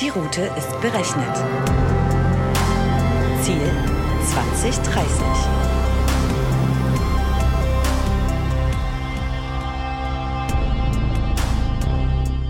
Die Route ist berechnet. Ziel 2030.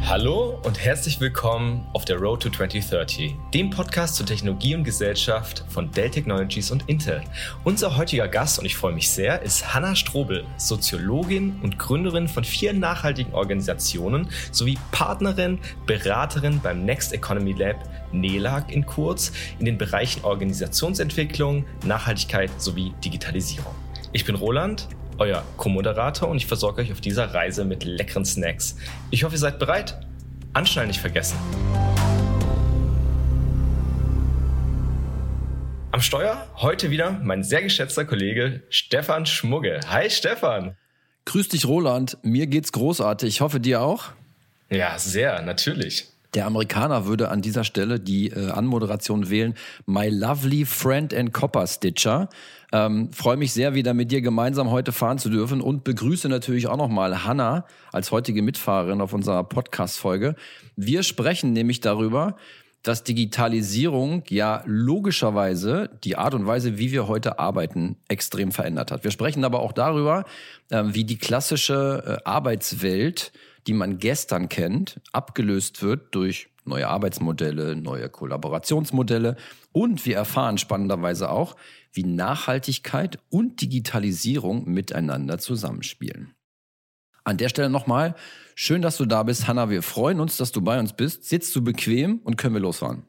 Hallo und herzlich willkommen auf der Road to 2030, dem Podcast zur Technologie und Gesellschaft von Dell Technologies und Intel. Unser heutiger Gast, und ich freue mich sehr, ist Hanna Strobel, Soziologin und Gründerin von vier nachhaltigen Organisationen sowie Partnerin, Beraterin beim Next Economy Lab, NELAG in kurz, in den Bereichen Organisationsentwicklung, Nachhaltigkeit sowie Digitalisierung. Ich bin Roland euer Co-Moderator und ich versorge euch auf dieser Reise mit leckeren Snacks. Ich hoffe, ihr seid bereit. Anschnallen nicht vergessen. Am Steuer heute wieder mein sehr geschätzter Kollege Stefan Schmugge. Hi Stefan. Grüß dich Roland, mir geht's großartig. Ich hoffe dir auch. Ja, sehr, natürlich. Der Amerikaner würde an dieser Stelle die äh, Anmoderation wählen. My lovely friend and copper stitcher. Ähm, Freue mich sehr, wieder mit dir gemeinsam heute fahren zu dürfen und begrüße natürlich auch nochmal Hanna als heutige Mitfahrerin auf unserer Podcast-Folge. Wir sprechen nämlich darüber, dass Digitalisierung ja logischerweise die Art und Weise, wie wir heute arbeiten, extrem verändert hat. Wir sprechen aber auch darüber, äh, wie die klassische äh, Arbeitswelt, die man gestern kennt, abgelöst wird durch neue Arbeitsmodelle, neue Kollaborationsmodelle und wir erfahren spannenderweise auch, wie Nachhaltigkeit und Digitalisierung miteinander zusammenspielen. An der Stelle nochmal, schön, dass du da bist, Hanna. Wir freuen uns, dass du bei uns bist. Sitzt du bequem und können wir losfahren?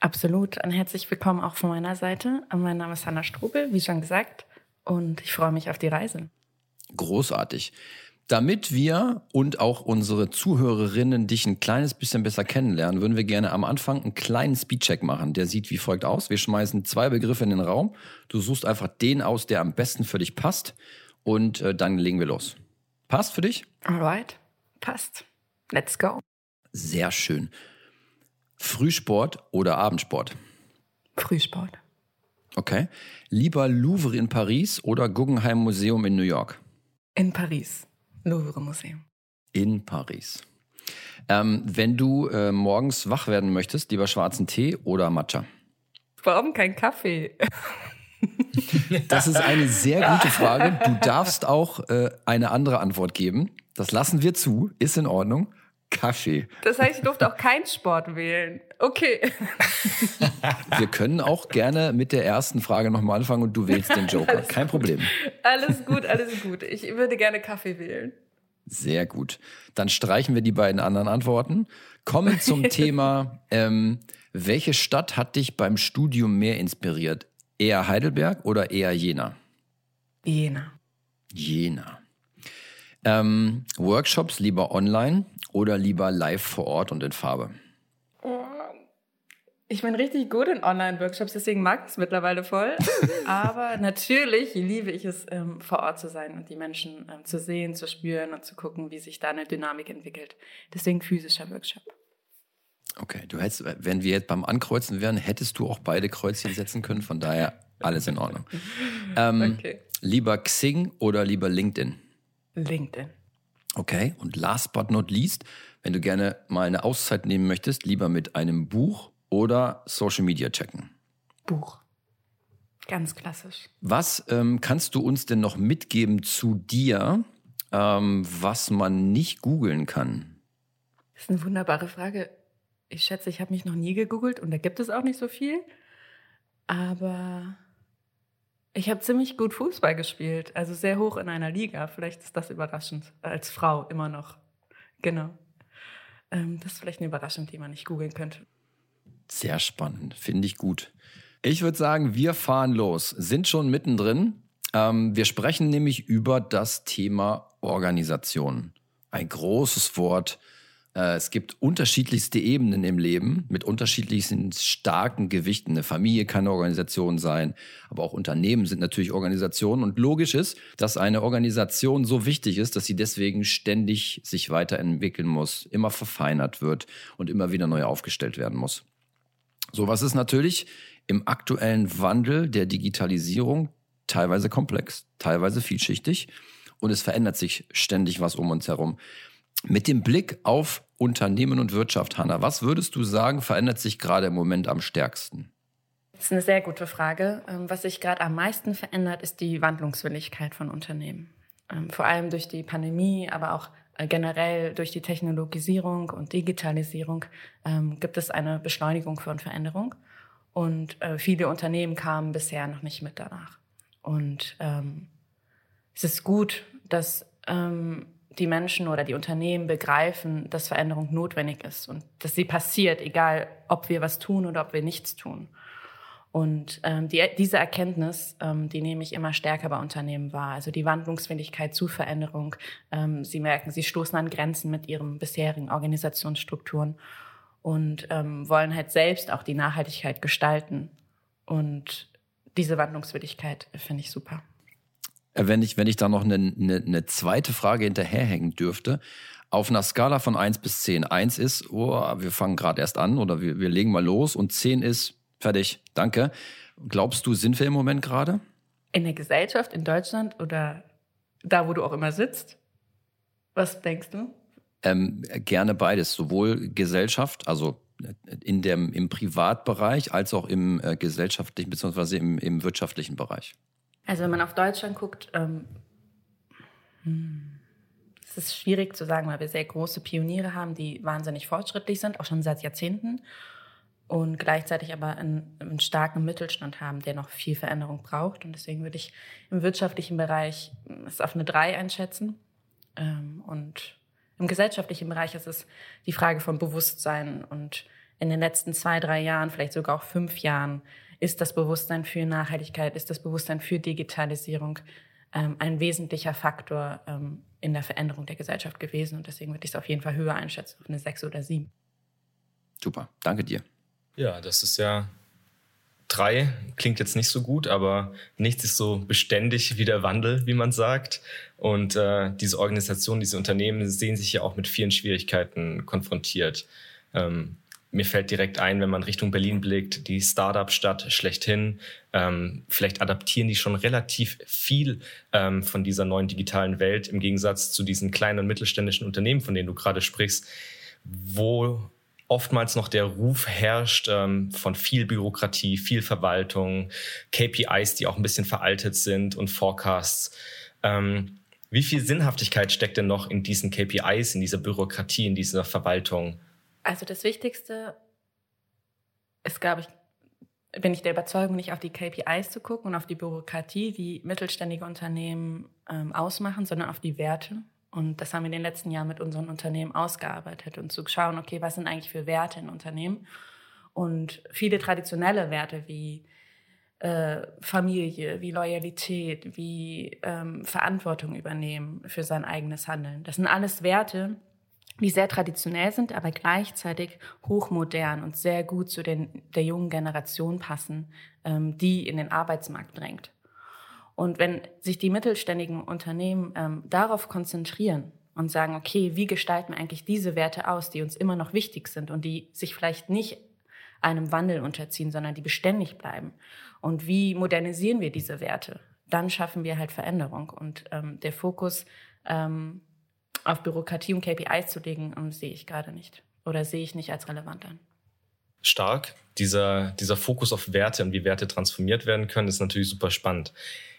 Absolut. Ein herzlich willkommen auch von meiner Seite. Mein Name ist Hanna Strubel, wie schon gesagt, und ich freue mich auf die Reise. Großartig. Damit wir und auch unsere Zuhörerinnen dich ein kleines bisschen besser kennenlernen, würden wir gerne am Anfang einen kleinen Speedcheck machen. Der sieht wie folgt aus. Wir schmeißen zwei Begriffe in den Raum. Du suchst einfach den aus, der am besten für dich passt. Und äh, dann legen wir los. Passt für dich? Alright. Passt. Let's go. Sehr schön. Frühsport oder Abendsport? Frühsport. Okay. Lieber Louvre in Paris oder Guggenheim Museum in New York? In Paris. Louvre Museum. In Paris. Ähm, wenn du äh, morgens wach werden möchtest, lieber schwarzen Tee oder Matcha? Warum kein Kaffee? Das ist eine sehr gute Frage. Du darfst auch äh, eine andere Antwort geben. Das lassen wir zu. Ist in Ordnung. Kaffee. Das heißt, ich durfte auch keinen Sport wählen. Okay. Wir können auch gerne mit der ersten Frage nochmal anfangen und du wählst den Joker. Alles Kein gut. Problem. Alles gut, alles gut. Ich würde gerne Kaffee wählen. Sehr gut. Dann streichen wir die beiden anderen Antworten. Kommen zum Thema, ähm, welche Stadt hat dich beim Studium mehr inspiriert? Eher Heidelberg oder eher Jena? Jena. Jena. Ähm, Workshops lieber online oder lieber live vor Ort und in Farbe? Ich bin richtig gut in Online-Workshops, deswegen mag ich es mittlerweile voll. Aber natürlich liebe ich es, ähm, vor Ort zu sein und die Menschen ähm, zu sehen, zu spüren und zu gucken, wie sich da eine Dynamik entwickelt. Deswegen physischer Workshop. Okay, du hättest, wenn wir jetzt beim Ankreuzen wären, hättest du auch beide Kreuzchen setzen können. Von daher alles in Ordnung. Ähm, Okay. Lieber Xing oder lieber LinkedIn? LinkedIn. Okay, und last but not least, wenn du gerne mal eine Auszeit nehmen möchtest, lieber mit einem Buch oder Social Media checken. Buch. Ganz klassisch. Was ähm, kannst du uns denn noch mitgeben zu dir, ähm, was man nicht googeln kann? Das ist eine wunderbare Frage. Ich schätze, ich habe mich noch nie gegoogelt und da gibt es auch nicht so viel. Aber ich habe ziemlich gut Fußball gespielt, also sehr hoch in einer Liga. Vielleicht ist das überraschend, als Frau immer noch. Genau. Ähm, das ist vielleicht eine Überraschung, die man nicht googeln könnte. Sehr spannend, finde ich gut. Ich würde sagen, wir fahren los, sind schon mittendrin. Ähm, wir sprechen nämlich über das Thema Organisation. Ein großes Wort. Äh, es gibt unterschiedlichste Ebenen im Leben mit unterschiedlichsten starken Gewichten. Eine Familie kann eine Organisation sein, aber auch Unternehmen sind natürlich Organisationen. Und logisch ist, dass eine Organisation so wichtig ist, dass sie deswegen ständig sich weiterentwickeln muss, immer verfeinert wird und immer wieder neu aufgestellt werden muss. Sowas ist natürlich im aktuellen Wandel der Digitalisierung teilweise komplex, teilweise vielschichtig und es verändert sich ständig was um uns herum. Mit dem Blick auf Unternehmen und Wirtschaft, Hanna, was würdest du sagen, verändert sich gerade im Moment am stärksten? Das ist eine sehr gute Frage. Ähm, was sich gerade am meisten verändert, ist die Wandlungswilligkeit von Unternehmen. Ähm, vor allem durch die Pandemie, aber auch äh, generell durch die Technologisierung und Digitalisierung ähm, gibt es eine Beschleunigung von Veränderung. Und äh, viele Unternehmen kamen bisher noch nicht mit danach. Und es ist gut, dass die Menschen oder die Unternehmen begreifen, dass Veränderung notwendig ist und dass sie passiert, egal ob wir was tun oder ob wir nichts tun. Und ähm, die, diese Erkenntnis, ähm, die nehme ich immer stärker bei Unternehmen wahr. Also die Wandlungsfähigkeit zu Veränderung. Ähm, sie merken, sie stoßen an Grenzen mit ihren bisherigen Organisationsstrukturen und ähm, wollen halt selbst auch die Nachhaltigkeit gestalten. Und diese Wandlungswilligkeit finde ich super. Äh, wenn ich, wenn ich da noch eine, eine, eine zweite Frage hinterherhängen dürfte. Auf einer Skala von 1 bis 10. 1 ist, oh, wir fangen gerade erst an oder wir, wir legen mal los und 10 ist, Fertig, danke. Glaubst du, sind wir im Moment gerade? In der Gesellschaft, in Deutschland oder da, wo du auch immer sitzt? Was denkst du? Ähm, gerne beides, sowohl Gesellschaft, also in dem, im Privatbereich, als auch im äh, gesellschaftlichen bzw. Im, im wirtschaftlichen Bereich. Also wenn man auf Deutschland guckt, ähm, hm, es ist schwierig zu sagen, weil wir sehr große Pioniere haben, die wahnsinnig fortschrittlich sind, auch schon seit Jahrzehnten und gleichzeitig aber einen, einen, starken Mittelstand haben, der noch viel Veränderung braucht. Und deswegen würde ich im wirtschaftlichen Bereich es auf eine 3 einschätzen. Ähm, und im gesellschaftlichen Bereich ist es die Frage von Bewusstsein. Und in den letzten zwei, drei Jahren, vielleicht sogar auch fünf Jahren, ist das Bewusstsein für Nachhaltigkeit, ist das Bewusstsein für Digitalisierung ähm, ein wesentlicher Faktor ähm, in der Veränderung der Gesellschaft gewesen. Und deswegen würde ich es auf jeden Fall höher einschätzen, auf eine 6 oder 7. Super, danke dir. Ja, das ist ja drei, klingt jetzt nicht so gut, aber nichts ist so beständig wie der Wandel, wie man sagt. Und äh, diese Organisationen, diese Unternehmen sehen sich ja auch mit vielen Schwierigkeiten konfrontiert. Ähm, mir fällt direkt ein, wenn man Richtung Berlin blickt, die Startup-Stadt schlechthin. Ähm, vielleicht adaptieren die schon relativ viel ähm, von dieser neuen digitalen Welt im Gegensatz zu diesen kleinen und mittelständischen Unternehmen, von denen du gerade sprichst, wo oftmals noch der Ruf herrscht ähm, von viel Bürokratie, viel Verwaltung, KPIs, die auch ein bisschen veraltet sind und Forecasts. Ähm, wie viel Sinnhaftigkeit steckt denn noch in diesen KPIs, in dieser Bürokratie, in dieser Verwaltung? Also das Wichtigste ist, glaube ich, bin ich der Überzeugung, nicht auf die KPIs zu gucken und auf die Bürokratie, die mittelständige Unternehmen ähm, ausmachen, sondern auf die Werte und das haben wir in den letzten Jahren mit unseren Unternehmen ausgearbeitet und zu schauen, okay, was sind eigentlich für Werte in Unternehmen? Und viele traditionelle Werte wie äh, Familie, wie Loyalität, wie ähm, Verantwortung übernehmen für sein eigenes Handeln. Das sind alles Werte, die sehr traditionell sind, aber gleichzeitig hochmodern und sehr gut zu den, der jungen Generation passen, ähm, die in den Arbeitsmarkt drängt. Und wenn sich die mittelständigen Unternehmen ähm, darauf konzentrieren und sagen, okay, wie gestalten wir eigentlich diese Werte aus, die uns immer noch wichtig sind und die sich vielleicht nicht einem Wandel unterziehen, sondern die beständig bleiben. Und wie modernisieren wir diese Werte? Dann schaffen wir halt Veränderung. Und ähm, der Fokus ähm, auf Bürokratie und KPIs zu legen, ähm, sehe ich gerade nicht oder sehe ich nicht als relevant an stark. Dieser, dieser Fokus auf Werte und wie Werte transformiert werden können, ist natürlich super spannend.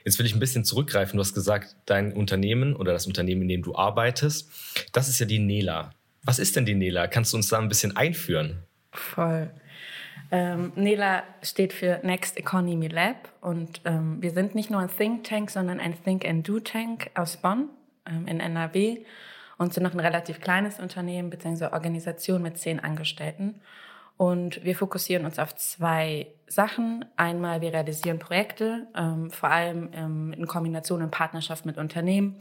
Jetzt will ich ein bisschen zurückgreifen. Du hast gesagt, dein Unternehmen oder das Unternehmen, in dem du arbeitest, das ist ja die Nela. Was ist denn die Nela? Kannst du uns da ein bisschen einführen? Voll. Ähm, NELA steht für Next Economy Lab und ähm, wir sind nicht nur ein Think Tank, sondern ein Think and Do Tank aus Bonn ähm, in NRW und sind noch ein relativ kleines Unternehmen bzw. Organisation mit zehn Angestellten. Und wir fokussieren uns auf zwei Sachen. Einmal, wir realisieren Projekte, ähm, vor allem ähm, in Kombination in Partnerschaft mit Unternehmen,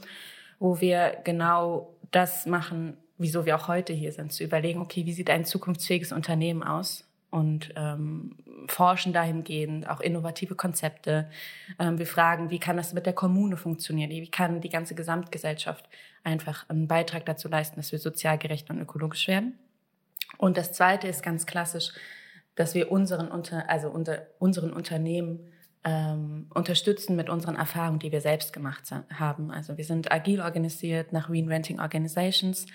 wo wir genau das machen, wieso wir auch heute hier sind, zu überlegen, okay, wie sieht ein zukunftsfähiges Unternehmen aus? Und ähm, forschen dahingehend auch innovative Konzepte. Ähm, wir fragen, wie kann das mit der Kommune funktionieren? Wie kann die ganze Gesamtgesellschaft einfach einen Beitrag dazu leisten, dass wir sozial gerecht und ökologisch werden? Und das Zweite ist ganz klassisch, dass wir unseren, Unter also unter, unseren Unternehmen ähm, unterstützen mit unseren Erfahrungen, die wir selbst gemacht haben. Also wir sind agil organisiert nach Reinventing Organizations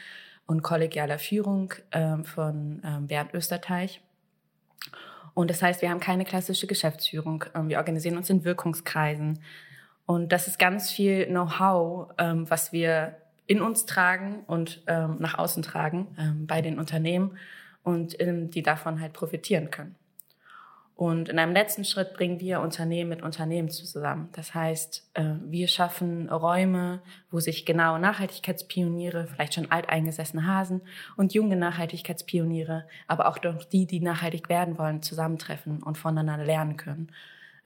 und kollegialer Führung äh, von äh, Bernd Österteich. Und das heißt, wir haben keine klassische Geschäftsführung. Ähm, wir organisieren uns in Wirkungskreisen. Und das ist ganz viel Know-how, ähm, was wir in uns tragen und ähm, nach außen tragen bei den Unternehmen und die davon halt profitieren können. Und in einem letzten Schritt bringen wir Unternehmen mit Unternehmen zusammen. Das heißt, äh, wir schaffen Räume, wo sich genau Nachhaltigkeitspioniere, vielleicht schon alteingesessene Hasen und junge Nachhaltigkeitspioniere, aber auch die, die nachhaltig werden wollen, zusammentreffen und voneinander lernen können.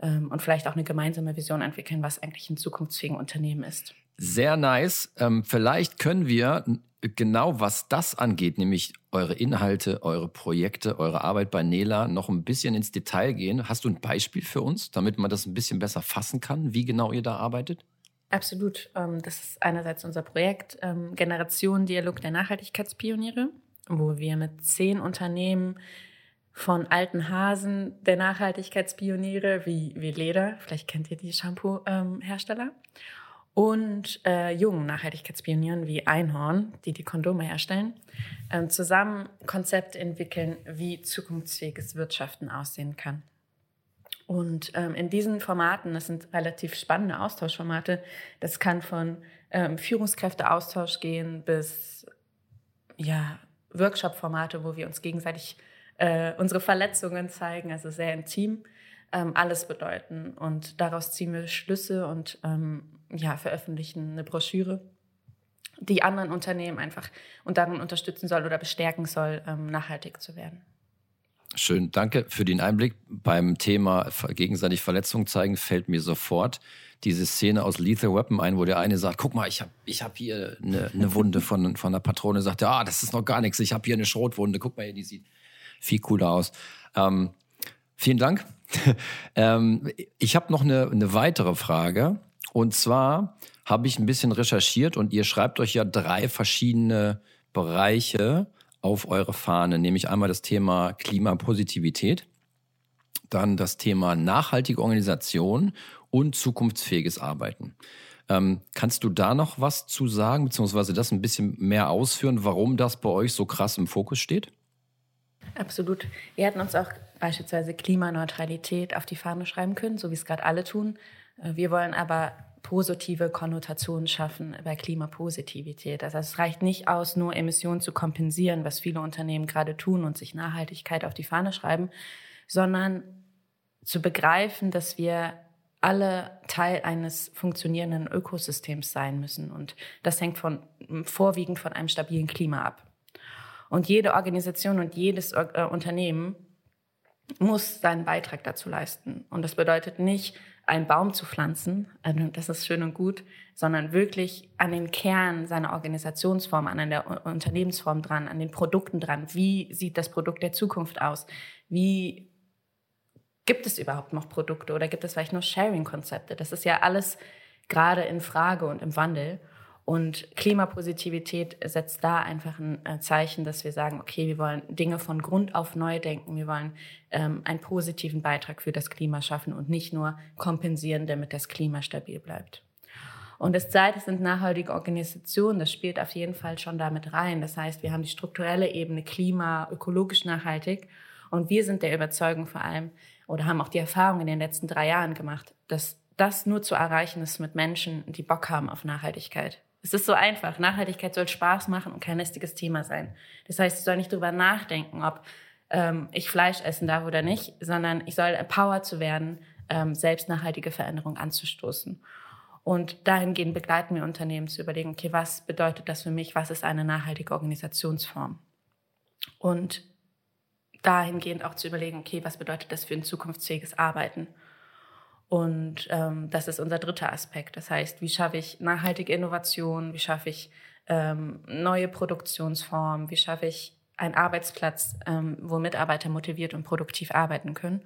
Ähm, und vielleicht auch eine gemeinsame Vision entwickeln, was eigentlich ein zukunftsfähiges Unternehmen ist. Sehr nice. Ähm, vielleicht können wir genau was das angeht, nämlich eure Inhalte, eure Projekte, eure Arbeit bei Nela noch ein bisschen ins Detail gehen. Hast du ein Beispiel für uns, damit man das ein bisschen besser fassen kann, wie genau ihr da arbeitet? Absolut. Ähm, das ist einerseits unser Projekt ähm, Generation Dialog der Nachhaltigkeitspioniere, wo wir mit zehn Unternehmen von alten Hasen der Nachhaltigkeitspioniere wie, Leder, vielleicht kennt ihr die Shampoo-Hersteller, ähm, und äh, jungen Nachhaltigkeitspionieren wie Einhorn, die die Kondome herstellen, äh, zusammen Konzepte entwickeln, wie zukunftsfähiges Wirtschaften aussehen kann. Und ähm, in diesen Formaten, das sind relativ spannende Austauschformate, das kann von ähm, Führungskräfteaustausch gehen bis ja, Workshop-Formate, wo wir uns gegenseitig äh, unsere Verletzungen zeigen, also sehr intim, ähm, alles bedeuten. Und daraus ziehen wir Schlüsse und ähm, ja, veröffentlichen eine Broschüre, die anderen Unternehmen einfach und darin unterstützen soll oder bestärken soll, ähm, nachhaltig zu werden. Schön, danke für den Einblick. Beim Thema gegenseitig Verletzungen zeigen fällt mir sofort diese Szene aus Lethal Weapon ein, wo der eine sagt, guck mal, ich habe ich hab hier eine, eine Wunde von, von einer Patrone. Sagt er, ah, das ist noch gar nichts, ich habe hier eine Schrotwunde. Guck mal, die sieht viel cooler aus. Ähm, vielen Dank. ähm, ich habe noch eine, eine weitere Frage. Und zwar habe ich ein bisschen recherchiert und ihr schreibt euch ja drei verschiedene Bereiche auf eure Fahne, nämlich einmal das Thema Klimapositivität, dann das Thema nachhaltige Organisation und zukunftsfähiges Arbeiten. Ähm, kannst du da noch was zu sagen, beziehungsweise das ein bisschen mehr ausführen, warum das bei euch so krass im Fokus steht? Absolut. Wir hätten uns auch beispielsweise Klimaneutralität auf die Fahne schreiben können, so wie es gerade alle tun. Äh, wir wollen aber positive Konnotationen schaffen bei Klimapositivität. Also es reicht nicht aus, nur Emissionen zu kompensieren, was viele Unternehmen gerade tun und sich Nachhaltigkeit auf die Fahne schreiben, sondern zu begreifen, dass wir alle Teil eines funktionierenden Ökosystems sein müssen. Und das hängt von, vorwiegend von einem stabilen Klima ab. Und jede Organisation und jedes äh, Unternehmen muss seinen Beitrag dazu leisten. Und das bedeutet nicht, einen Baum zu pflanzen, also das ist schön und gut, sondern wirklich an den Kern seiner Organisationsform, an der Unternehmensform dran, an den Produkten dran. Wie sieht das Produkt der Zukunft aus? Wie gibt es überhaupt noch Produkte oder gibt es vielleicht nur Sharing-Konzepte? Das ist ja alles gerade in Frage und im Wandel. Und Klimapositivität setzt da einfach ein äh, Zeichen, dass wir sagen, okay, wir wollen Dinge von Grund auf neu denken. Wir wollen ähm, einen positiven Beitrag für das Klima schaffen und nicht nur kompensieren, damit das Klima stabil bleibt. Und das zweite sind nachhaltige Organisationen. Das spielt auf jeden Fall schon damit rein. Das heißt, wir haben die strukturelle Ebene Klima, ökologisch nachhaltig. Und wir sind der Überzeugung vor allem oder haben auch die Erfahrung in den letzten drei Jahren gemacht, dass das nur zu erreichen ist mit Menschen, die Bock haben auf Nachhaltigkeit. Es ist so einfach. Nachhaltigkeit soll Spaß machen und kein lästiges Thema sein. Das heißt, ich soll nicht drüber nachdenken, ob ähm, ich Fleisch essen darf oder nicht, sondern ich soll empowered zu werden, ähm, selbst nachhaltige Veränderungen anzustoßen. Und dahingehend begleiten wir Unternehmen zu überlegen, okay, was bedeutet das für mich? Was ist eine nachhaltige Organisationsform? Und dahingehend auch zu überlegen, okay, was bedeutet das für ein zukunftsfähiges Arbeiten? Und ähm, das ist unser dritter Aspekt. Das heißt, wie schaffe ich nachhaltige Innovation? Wie schaffe ich ähm, neue Produktionsformen? Wie schaffe ich einen Arbeitsplatz, ähm, wo Mitarbeiter motiviert und produktiv arbeiten können?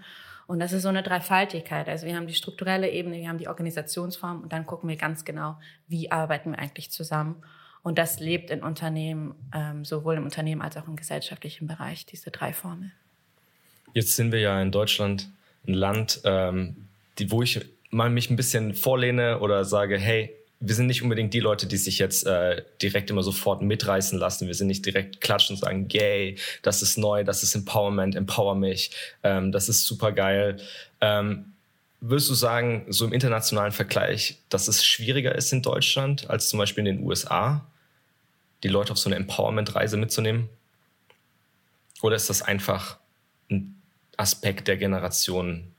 Und das ist so eine Dreifaltigkeit. Also wir haben die strukturelle Ebene, wir haben die Organisationsform und dann gucken wir ganz genau, wie arbeiten wir eigentlich zusammen. Und das lebt in Unternehmen, ähm, sowohl im Unternehmen als auch im gesellschaftlichen Bereich, diese drei Formen. Jetzt sind wir ja in Deutschland ein Land, ähm, die, wo ich mal mich ein bisschen vorlehne oder sage, hey, wir sind nicht unbedingt die Leute, die sich jetzt äh, direkt immer sofort mitreißen lassen. Wir sind nicht direkt klatschen und sagen, yay, das ist neu, das ist Empowerment, empower mich, ähm, das ist super geil. Ähm, würdest du sagen, so im internationalen Vergleich, dass es schwieriger ist in Deutschland als zum Beispiel in den USA, die Leute auf so eine Empowerment-Reise mitzunehmen? Oder ist das einfach ein Aspekt der Generation?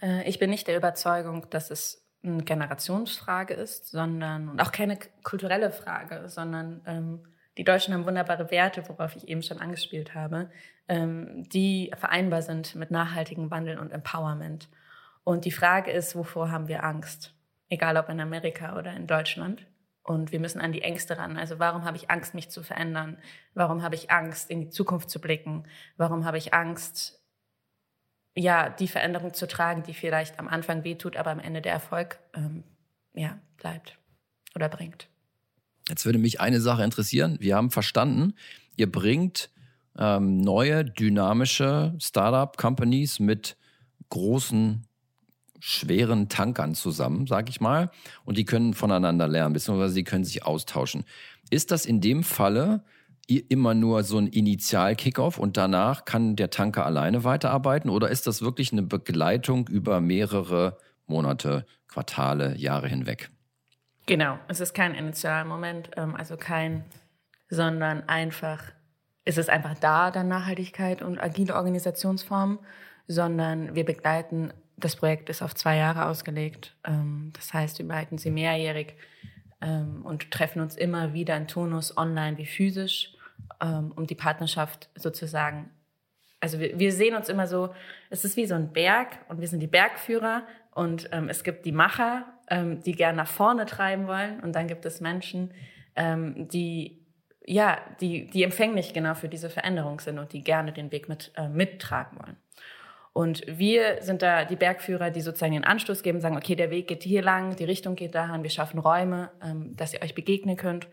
Äh, ich bin nicht der Überzeugung, dass es eine Generationsfrage ist, sondern und auch keine kulturelle Frage, sondern ähm, die Deutschen haben wunderbare Werte, worauf ich eben schon angespielt habe, ähm, die vereinbar sind mit nachhaltigem Wandel und Empowerment. Und die Frage ist, wovor haben wir Angst? Egal ob in Amerika oder in Deutschland. Und wir müssen an die Ängste ran. Also warum habe ich Angst, mich zu verändern? Warum habe ich Angst, in die Zukunft zu blicken? Warum habe ich Angst, ja, die Veränderung zu tragen, die vielleicht am Anfang wehtut, aber am Ende der Erfolg ähm, ja, bleibt oder bringt? Jetzt würde mich eine Sache interessieren. Wir haben verstanden, ihr bringt ähm, neue, dynamische Startup-Companies mit großen schweren Tankern zusammen, sag ich mal, und die können voneinander lernen, beziehungsweise sie können sich austauschen. Ist das in dem Falle immer nur so ein Initial-Kickoff und danach kann der Tanker alleine weiterarbeiten oder ist das wirklich eine Begleitung über mehrere Monate, Quartale, Jahre hinweg? Genau, es ist kein Initialmoment, ähm, also kein, sondern einfach, es ist einfach da, dann Nachhaltigkeit und agile Organisationsformen, sondern wir begleiten das Projekt ist auf zwei Jahre ausgelegt. Ähm, das heißt, wir behalten sie mehrjährig ähm, und treffen uns immer wieder in Turnus online wie physisch, ähm, um die Partnerschaft sozusagen. Also wir, wir sehen uns immer so, es ist wie so ein Berg und wir sind die Bergführer und ähm, es gibt die Macher, ähm, die gern nach vorne treiben wollen und dann gibt es Menschen, ähm, die ja, die, die empfänglich genau für diese Veränderung sind und die gerne den Weg mit, äh, mittragen wollen. Und wir sind da die Bergführer, die sozusagen den Anstoß geben, sagen, okay, der Weg geht hier lang, die Richtung geht dahin, wir schaffen Räume, ähm, dass ihr euch begegnen könnt.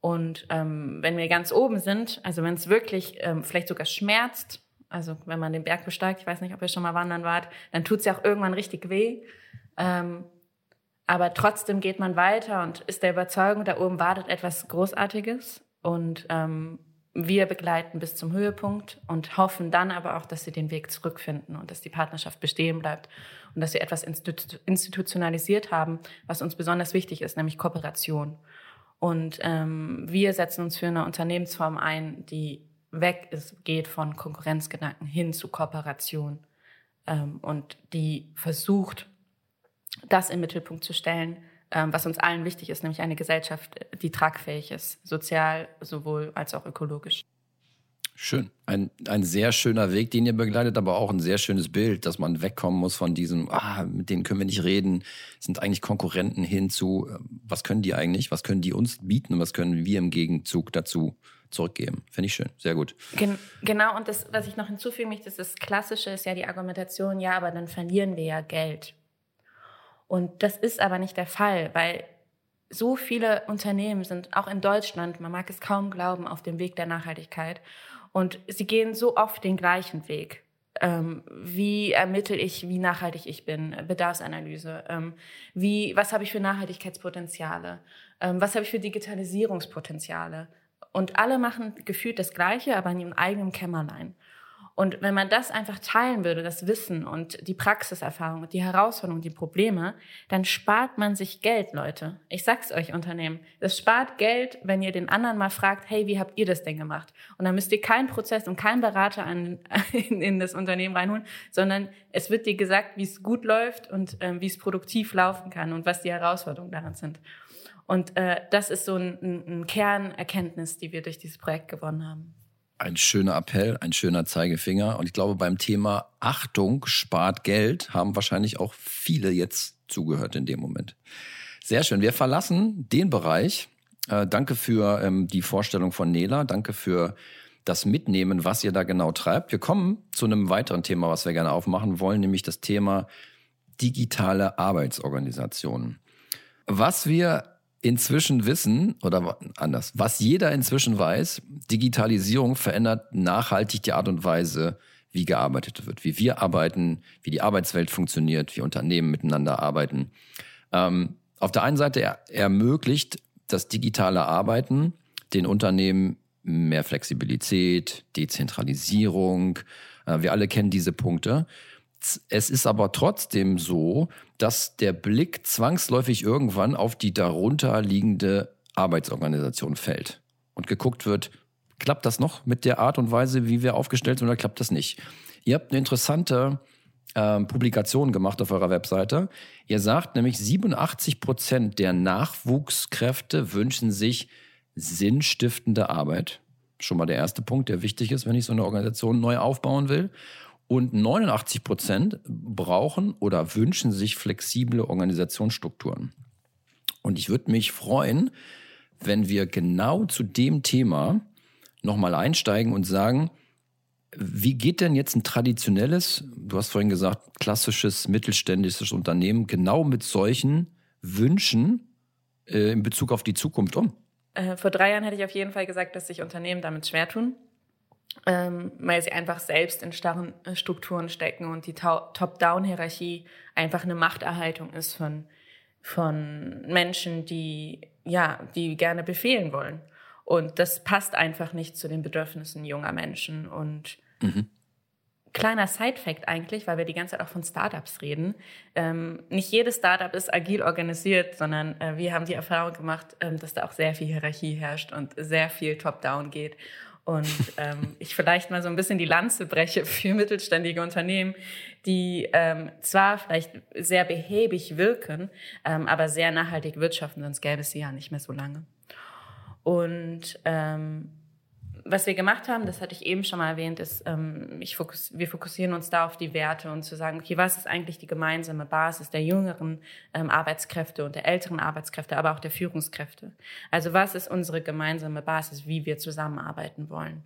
Und ähm, wenn wir ganz oben sind, also wenn es wirklich ähm, vielleicht sogar schmerzt, also wenn man den Berg besteigt, ich weiß nicht, ob ihr schon mal wandern wart, dann tut es ja auch irgendwann richtig weh. Ähm, aber trotzdem geht man weiter und ist der Überzeugung, da oben wartet etwas Großartiges. Und ähm, wir begleiten bis zum Höhepunkt und hoffen dann aber auch, dass sie den Weg zurückfinden und dass die Partnerschaft bestehen bleibt und dass wir etwas institutionalisiert haben, was uns besonders wichtig ist, nämlich Kooperation. Und ähm, wir setzen uns für eine Unternehmensform ein, die weg ist, geht von Konkurrenzgedanken hin zu Kooperation ähm, und die versucht, das im Mittelpunkt zu stellen, ähm, was uns allen wichtig ist, nämlich eine Gesellschaft, die tragfähig ist, sozial sowohl als auch ökologisch. Schön. Ein, ein sehr schöner Weg, den ihr begleitet, aber auch ein sehr schönes Bild, dass man wegkommen muss von diesem, ah, mit denen können wir nicht reden, sind eigentlich Konkurrenten hin zu, äh, was können die eigentlich, was können die uns bieten und was können wir im Gegenzug dazu zurückgeben. Finde ich schön, sehr gut. Gen genau, und das, was ich noch hinzufügen möchte, ist das Klassische, ist ja die Argumentation, ja, aber dann verlieren wir ja Geld. Und das ist aber nicht der Fall, weil so viele Unternehmen sind auch in Deutschland, man mag es kaum glauben, auf dem Weg der Nachhaltigkeit. Und sie gehen so oft den gleichen Weg. Ähm, wie ermittel ich, wie nachhaltig ich bin? Bedarfsanalyse. Ähm, wie, was habe ich für Nachhaltigkeitspotenziale? Ähm, was habe ich für Digitalisierungspotenziale? Und alle machen gefühlt das Gleiche, aber in ihrem eigenen Kämmerlein. Und wenn man das einfach teilen würde, das Wissen und die Praxiserfahrung und die Herausforderungen, die Probleme, dann spart man sich Geld, Leute. Ich sag's euch, Unternehmen. Es spart Geld, wenn ihr den anderen mal fragt, hey, wie habt ihr das denn gemacht? Und dann müsst ihr keinen Prozess und keinen Berater an, in, in das Unternehmen reinholen, sondern es wird dir gesagt, wie es gut läuft und ähm, wie es produktiv laufen kann und was die Herausforderungen daran sind. Und äh, das ist so ein, ein, Kernerkenntnis, die wir durch dieses Projekt gewonnen haben ein schöner Appell, ein schöner Zeigefinger. Und ich glaube, beim Thema Achtung spart Geld haben wahrscheinlich auch viele jetzt zugehört in dem Moment. Sehr schön. Wir verlassen den Bereich. Äh, danke für ähm, die Vorstellung von Nela. Danke für das Mitnehmen, was ihr da genau treibt. Wir kommen zu einem weiteren Thema, was wir gerne aufmachen wollen, nämlich das Thema digitale Arbeitsorganisation. Was wir inzwischen wissen, oder anders, was jeder inzwischen weiß, Digitalisierung verändert nachhaltig die Art und Weise, wie gearbeitet wird, wie wir arbeiten, wie die Arbeitswelt funktioniert, wie Unternehmen miteinander arbeiten. Ähm, Auf der einen Seite er ermöglicht das digitale Arbeiten den Unternehmen mehr Flexibilität, Dezentralisierung. Äh, wir alle kennen diese Punkte. Es ist aber trotzdem so, dass der Blick zwangsläufig irgendwann auf die darunter liegende Arbeitsorganisation fällt und geguckt wird, klappt das noch mit der Art und Weise, wie wir aufgestellt sind oder klappt das nicht? Ihr habt eine interessante äh, Publikation gemacht auf eurer Webseite. Ihr sagt nämlich, 87 Prozent der Nachwuchskräfte wünschen sich sinnstiftende Arbeit. Schon mal der erste Punkt, der wichtig ist, wenn ich so eine Organisation neu aufbauen will. Und 89 Prozent brauchen oder wünschen sich flexible Organisationsstrukturen. Und ich würde mich freuen, wenn wir genau zu dem Thema nochmal einsteigen und sagen, wie geht denn jetzt ein traditionelles, du hast vorhin gesagt, klassisches mittelständisches Unternehmen genau mit solchen Wünschen äh, in Bezug auf die Zukunft um? Äh, vor drei Jahren hätte ich auf jeden Fall gesagt, dass sich Unternehmen damit schwer tun, ähm, weil sie einfach selbst in starren äh, Strukturen stecken und die Top-Down-Hierarchie einfach eine Machterhaltung ist von, von Menschen, die, ja, die gerne befehlen wollen. Und das passt einfach nicht zu den Bedürfnissen junger Menschen. Und mhm kleiner Side-Fact eigentlich, weil wir die ganze Zeit auch von Startups reden. Ähm, nicht jedes Startup ist agil organisiert, sondern äh, wir haben die Erfahrung gemacht, ähm, dass da auch sehr viel Hierarchie herrscht und sehr viel Top-Down geht. Und ähm, ich vielleicht mal so ein bisschen die Lanze breche für mittelständige Unternehmen, die ähm, zwar vielleicht sehr behäbig wirken, ähm, aber sehr nachhaltig wirtschaften, sonst gäbe es sie ja nicht mehr so lange. Und ähm, was wir gemacht haben, das hatte ich eben schon mal erwähnt, ist, ähm, fokus wir fokussieren uns da auf die Werte und zu sagen, okay, was ist eigentlich die gemeinsame Basis der jüngeren ähm, Arbeitskräfte und der älteren Arbeitskräfte, aber auch der Führungskräfte? Also was ist unsere gemeinsame Basis, wie wir zusammenarbeiten wollen?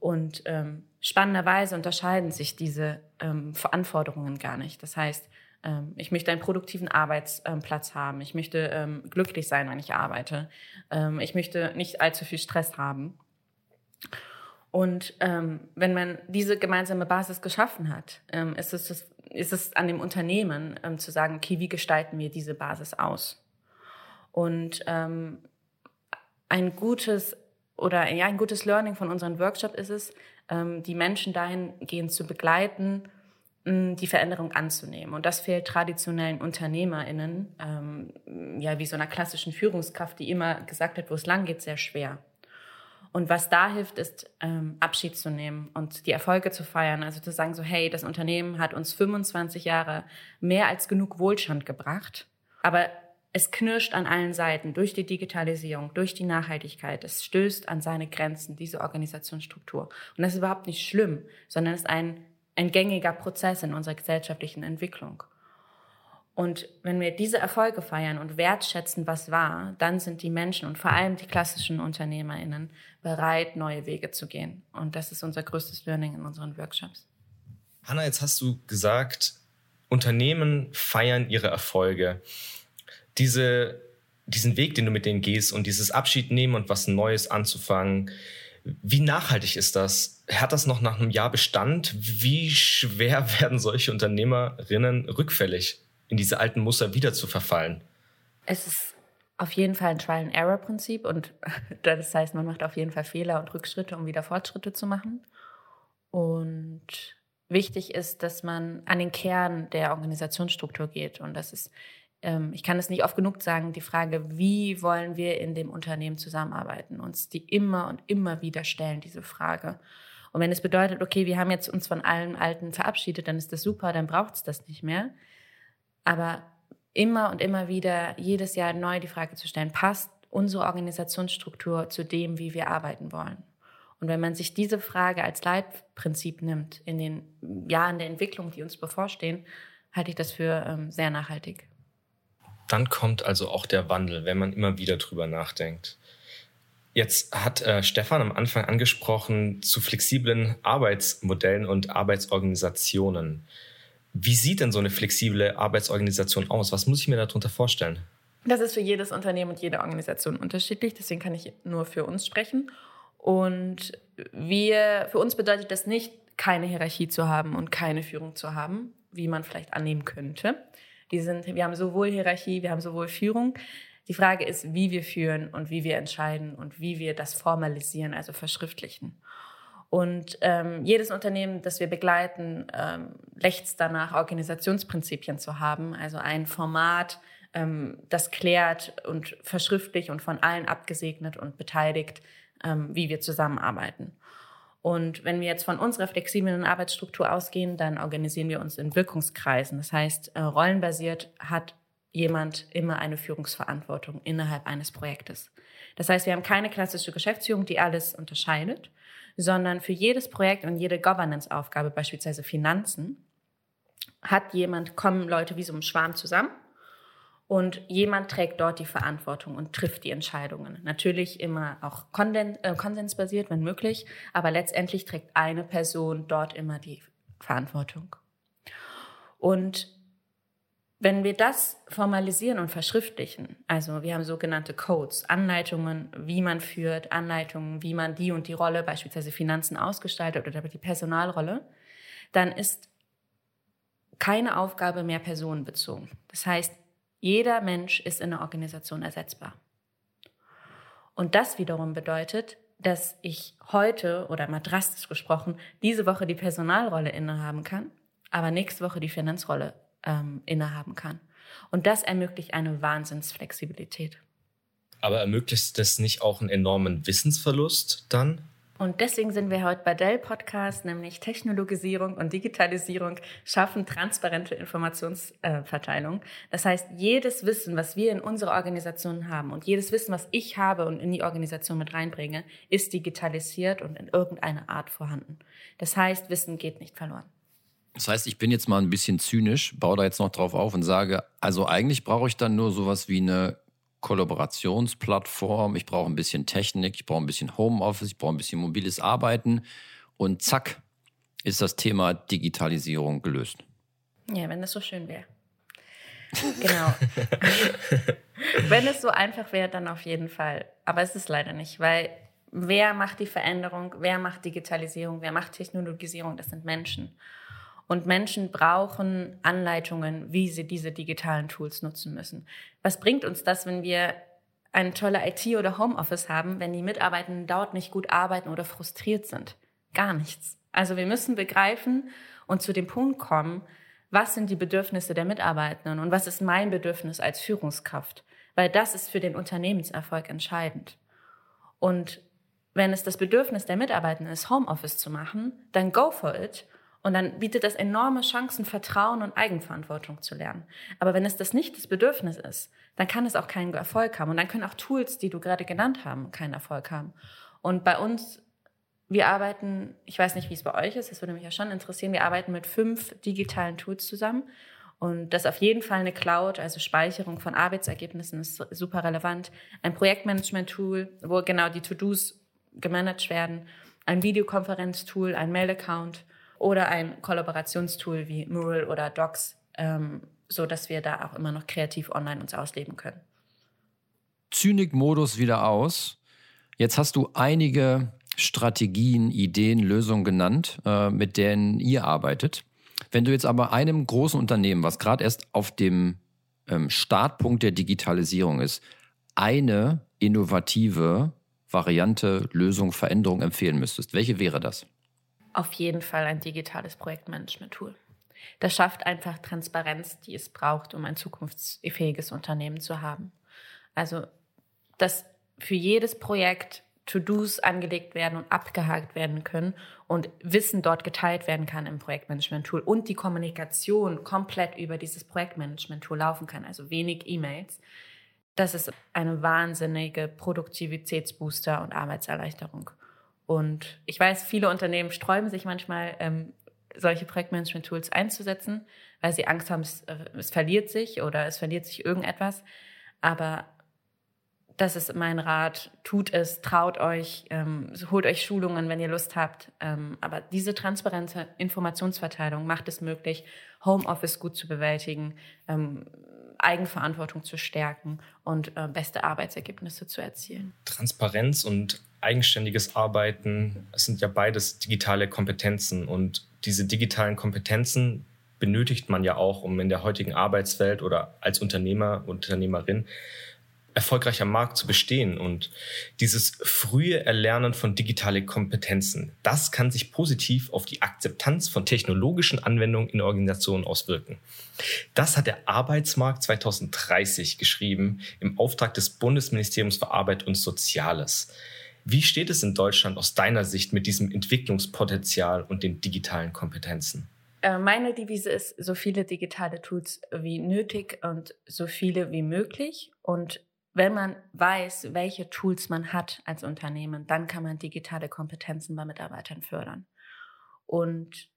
Und ähm, spannenderweise unterscheiden sich diese ähm, Anforderungen gar nicht. Das heißt, ähm, ich möchte einen produktiven Arbeitsplatz haben. Ich möchte ähm, glücklich sein, wenn ich arbeite. Ähm, ich möchte nicht allzu viel Stress haben. Und ähm, wenn man diese gemeinsame Basis geschaffen hat, ähm, ist, es, ist es an dem Unternehmen ähm, zu sagen, okay, wie gestalten wir diese Basis aus? Und ähm, ein gutes oder ja ein gutes Learning von unserem Workshop ist es, ähm, die Menschen dahingehend zu begleiten, mh, die Veränderung anzunehmen. Und das fehlt traditionellen UnternehmerInnen, ähm, ja wie so einer klassischen Führungskraft, die immer gesagt hat, wo es lang geht, sehr schwer. Und was da hilft, ist ähm, Abschied zu nehmen und die Erfolge zu feiern. Also zu sagen so, hey, das Unternehmen hat uns 25 Jahre mehr als genug Wohlstand gebracht, aber es knirscht an allen Seiten durch die Digitalisierung, durch die Nachhaltigkeit. Es stößt an seine Grenzen, diese Organisationsstruktur. Und das ist überhaupt nicht schlimm, sondern ist ein, ein gängiger Prozess in unserer gesellschaftlichen Entwicklung. Und wenn wir diese Erfolge feiern und wertschätzen, was war, dann sind die Menschen und vor allem die klassischen UnternehmerInnen bereit, neue Wege zu gehen. Und das ist unser größtes Learning in unseren Workshops. Hanna, jetzt hast du gesagt, Unternehmen feiern ihre Erfolge. Diese, diesen Weg, den du mit denen gehst und dieses Abschied nehmen und was Neues anzufangen, wie nachhaltig ist das? Hat das noch nach einem Jahr Bestand? Wie schwer werden solche Unternehmerinnen rückfällig? In diese alten Muster wieder zu verfallen? Es ist auf jeden Fall ein Trial-and-Error-Prinzip und das heißt, man macht auf jeden Fall Fehler und Rückschritte, um wieder Fortschritte zu machen. Und wichtig ist, dass man an den Kern der Organisationsstruktur geht. Und das ist, ähm, ich kann es nicht oft genug sagen, die Frage, wie wollen wir in dem Unternehmen zusammenarbeiten? Uns die immer und immer wieder stellen, diese Frage. Und wenn es bedeutet, okay, wir haben jetzt uns von allen Alten verabschiedet, dann ist das super, dann braucht es das nicht mehr aber immer und immer wieder jedes Jahr neu die Frage zu stellen, passt unsere Organisationsstruktur zu dem, wie wir arbeiten wollen? Und wenn man sich diese Frage als Leitprinzip nimmt in den Jahren der Entwicklung, die uns bevorstehen, halte ich das für ähm, sehr nachhaltig. Dann kommt also auch der Wandel, wenn man immer wieder drüber nachdenkt. Jetzt hat äh, Stefan am Anfang angesprochen zu flexiblen Arbeitsmodellen und Arbeitsorganisationen. Wie sieht denn so eine flexible Arbeitsorganisation aus? Was muss ich mir darunter vorstellen? Das ist für jedes Unternehmen und jede Organisation unterschiedlich. Deswegen kann ich nur für uns sprechen. Und wir, für uns bedeutet das nicht, keine Hierarchie zu haben und keine Führung zu haben, wie man vielleicht annehmen könnte. Die sind, wir haben sowohl Hierarchie, wir haben sowohl Führung. Die Frage ist, wie wir führen und wie wir entscheiden und wie wir das formalisieren, also verschriftlichen. Und ähm, jedes Unternehmen, das wir begleiten, ähm, lechzt danach, Organisationsprinzipien zu haben, also ein Format, ähm, das klärt und verschriftlich und von allen abgesegnet und beteiligt, ähm, wie wir zusammenarbeiten. Und wenn wir jetzt von unserer flexiblen Arbeitsstruktur ausgehen, dann organisieren wir uns in Wirkungskreisen. Das heißt, äh, rollenbasiert hat jemand immer eine Führungsverantwortung innerhalb eines Projektes. Das heißt, wir haben keine klassische Geschäftsführung, die alles unterscheidet, sondern für jedes Projekt und jede Governance-Aufgabe, beispielsweise Finanzen, hat jemand, kommen Leute wie so ein Schwarm zusammen und jemand trägt dort die Verantwortung und trifft die Entscheidungen. Natürlich immer auch äh, konsensbasiert, wenn möglich, aber letztendlich trägt eine Person dort immer die Verantwortung. Und wenn wir das formalisieren und verschriftlichen, also wir haben sogenannte Codes, Anleitungen, wie man führt, Anleitungen, wie man die und die Rolle, beispielsweise Finanzen ausgestaltet oder die Personalrolle, dann ist keine Aufgabe mehr personenbezogen. Das heißt, jeder Mensch ist in der Organisation ersetzbar. Und das wiederum bedeutet, dass ich heute oder mal drastisch gesprochen diese Woche die Personalrolle innehaben kann, aber nächste Woche die Finanzrolle ähm, innehaben kann. Und das ermöglicht eine Wahnsinnsflexibilität. Aber ermöglicht das nicht auch einen enormen Wissensverlust dann? Und deswegen sind wir heute bei Dell Podcast, nämlich Technologisierung und Digitalisierung schaffen transparente Informationsverteilung. Das heißt, jedes Wissen, was wir in unserer Organisation haben und jedes Wissen, was ich habe und in die Organisation mit reinbringe, ist digitalisiert und in irgendeiner Art vorhanden. Das heißt, Wissen geht nicht verloren. Das heißt, ich bin jetzt mal ein bisschen zynisch, baue da jetzt noch drauf auf und sage, also eigentlich brauche ich dann nur sowas wie eine Kollaborationsplattform, ich brauche ein bisschen Technik, ich brauche ein bisschen Homeoffice, ich brauche ein bisschen mobiles Arbeiten und zack, ist das Thema Digitalisierung gelöst. Ja, wenn das so schön wäre. Genau. wenn es so einfach wäre, dann auf jeden Fall. Aber es ist leider nicht, weil wer macht die Veränderung, wer macht Digitalisierung, wer macht Technologisierung, das sind Menschen. Und Menschen brauchen Anleitungen, wie sie diese digitalen Tools nutzen müssen. Was bringt uns das, wenn wir eine tolle IT oder Homeoffice haben, wenn die Mitarbeitenden dort nicht gut arbeiten oder frustriert sind? Gar nichts. Also wir müssen begreifen und zu dem Punkt kommen, was sind die Bedürfnisse der Mitarbeitenden und was ist mein Bedürfnis als Führungskraft? Weil das ist für den Unternehmenserfolg entscheidend. Und wenn es das Bedürfnis der Mitarbeitenden ist, Homeoffice zu machen, dann go for it und dann bietet das enorme Chancen, Vertrauen und Eigenverantwortung zu lernen. Aber wenn es das nicht das Bedürfnis ist, dann kann es auch keinen Erfolg haben. Und dann können auch Tools, die du gerade genannt haben, keinen Erfolg haben. Und bei uns, wir arbeiten, ich weiß nicht, wie es bei euch ist, das würde mich ja schon interessieren, wir arbeiten mit fünf digitalen Tools zusammen. Und das auf jeden Fall eine Cloud, also Speicherung von Arbeitsergebnissen ist super relevant. Ein Projektmanagement-Tool, wo genau die To-Dos gemanagt werden. Ein Videokonferenztool, ein Mail-Account oder ein Kollaborationstool wie Mural oder Docs, ähm, so dass wir da auch immer noch kreativ online uns ausleben können. Zynik-Modus wieder aus. Jetzt hast du einige Strategien, Ideen, Lösungen genannt, äh, mit denen ihr arbeitet. Wenn du jetzt aber einem großen Unternehmen, was gerade erst auf dem ähm, Startpunkt der Digitalisierung ist, eine innovative Variante, Lösung, Veränderung empfehlen müsstest, welche wäre das? Auf jeden Fall ein digitales Projektmanagement-Tool. Das schafft einfach Transparenz, die es braucht, um ein zukunftsfähiges Unternehmen zu haben. Also, dass für jedes Projekt To-Dos angelegt werden und abgehakt werden können und Wissen dort geteilt werden kann im Projektmanagement-Tool und die Kommunikation komplett über dieses Projektmanagement-Tool laufen kann, also wenig E-Mails. Das ist eine wahnsinnige Produktivitätsbooster und Arbeitserleichterung. Und ich weiß, viele Unternehmen sträuben sich manchmal, ähm, solche Projektmanagement-Tools einzusetzen, weil sie Angst haben, es, äh, es verliert sich oder es verliert sich irgendetwas. Aber das ist mein Rat. Tut es, traut euch, ähm, holt euch Schulungen, wenn ihr Lust habt. Ähm, aber diese transparente Informationsverteilung macht es möglich, Homeoffice gut zu bewältigen, ähm, Eigenverantwortung zu stärken und äh, beste Arbeitsergebnisse zu erzielen. Transparenz und eigenständiges Arbeiten, das sind ja beides digitale Kompetenzen und diese digitalen Kompetenzen benötigt man ja auch, um in der heutigen Arbeitswelt oder als Unternehmer, Unternehmerin erfolgreich am Markt zu bestehen. Und dieses frühe Erlernen von digitalen Kompetenzen, das kann sich positiv auf die Akzeptanz von technologischen Anwendungen in Organisationen auswirken. Das hat der Arbeitsmarkt 2030 geschrieben im Auftrag des Bundesministeriums für Arbeit und Soziales. Wie steht es in Deutschland aus deiner Sicht mit diesem Entwicklungspotenzial und den digitalen Kompetenzen? Äh, meine Devise ist, so viele digitale Tools wie nötig und so viele wie möglich. Und wenn man weiß, welche Tools man hat als Unternehmen, dann kann man digitale Kompetenzen bei Mitarbeitern fördern. Und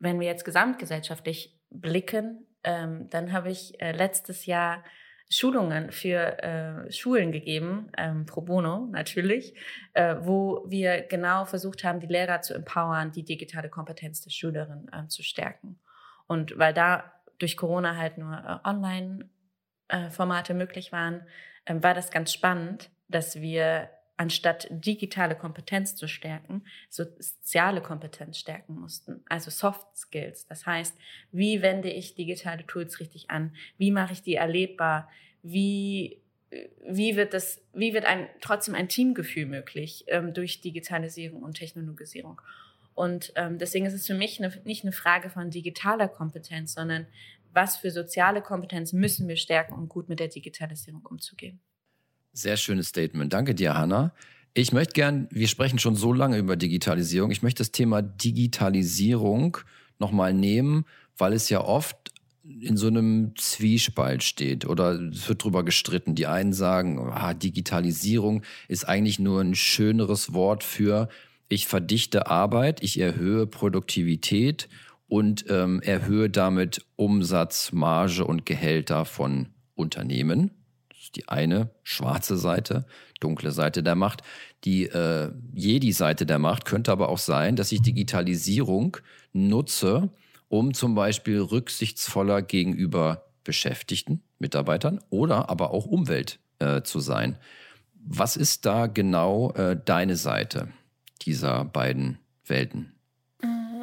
wenn wir jetzt gesamtgesellschaftlich blicken, ähm, dann habe ich äh, letztes Jahr Schulungen für äh, Schulen gegeben, ähm, pro bono natürlich, äh, wo wir genau versucht haben, die Lehrer zu empowern, die digitale Kompetenz der Schülerin äh, zu stärken. Und weil da durch Corona halt nur äh, Online-Formate äh, möglich waren, ähm, war das ganz spannend, dass wir anstatt digitale Kompetenz zu stärken, soziale Kompetenz stärken mussten, also Soft Skills. Das heißt, wie wende ich digitale Tools richtig an? Wie mache ich die erlebbar? Wie wie wird das, wie wird ein trotzdem ein Teamgefühl möglich ähm, durch Digitalisierung und Technologisierung? Und ähm, deswegen ist es für mich eine, nicht eine Frage von digitaler Kompetenz, sondern was für soziale Kompetenz müssen wir stärken, um gut mit der Digitalisierung umzugehen. Sehr schönes Statement. Danke dir, Hanna. Ich möchte gern, wir sprechen schon so lange über Digitalisierung. Ich möchte das Thema Digitalisierung nochmal nehmen, weil es ja oft in so einem Zwiespalt steht oder es wird drüber gestritten. Die einen sagen, ah, Digitalisierung ist eigentlich nur ein schöneres Wort für ich verdichte Arbeit, ich erhöhe Produktivität und ähm, erhöhe damit Umsatz, Marge und Gehälter von Unternehmen die eine schwarze Seite, dunkle Seite der Macht. Die äh, Jedi-Seite der Macht könnte aber auch sein, dass ich Digitalisierung nutze, um zum Beispiel rücksichtsvoller gegenüber Beschäftigten, Mitarbeitern oder aber auch Umwelt äh, zu sein. Was ist da genau äh, deine Seite dieser beiden Welten?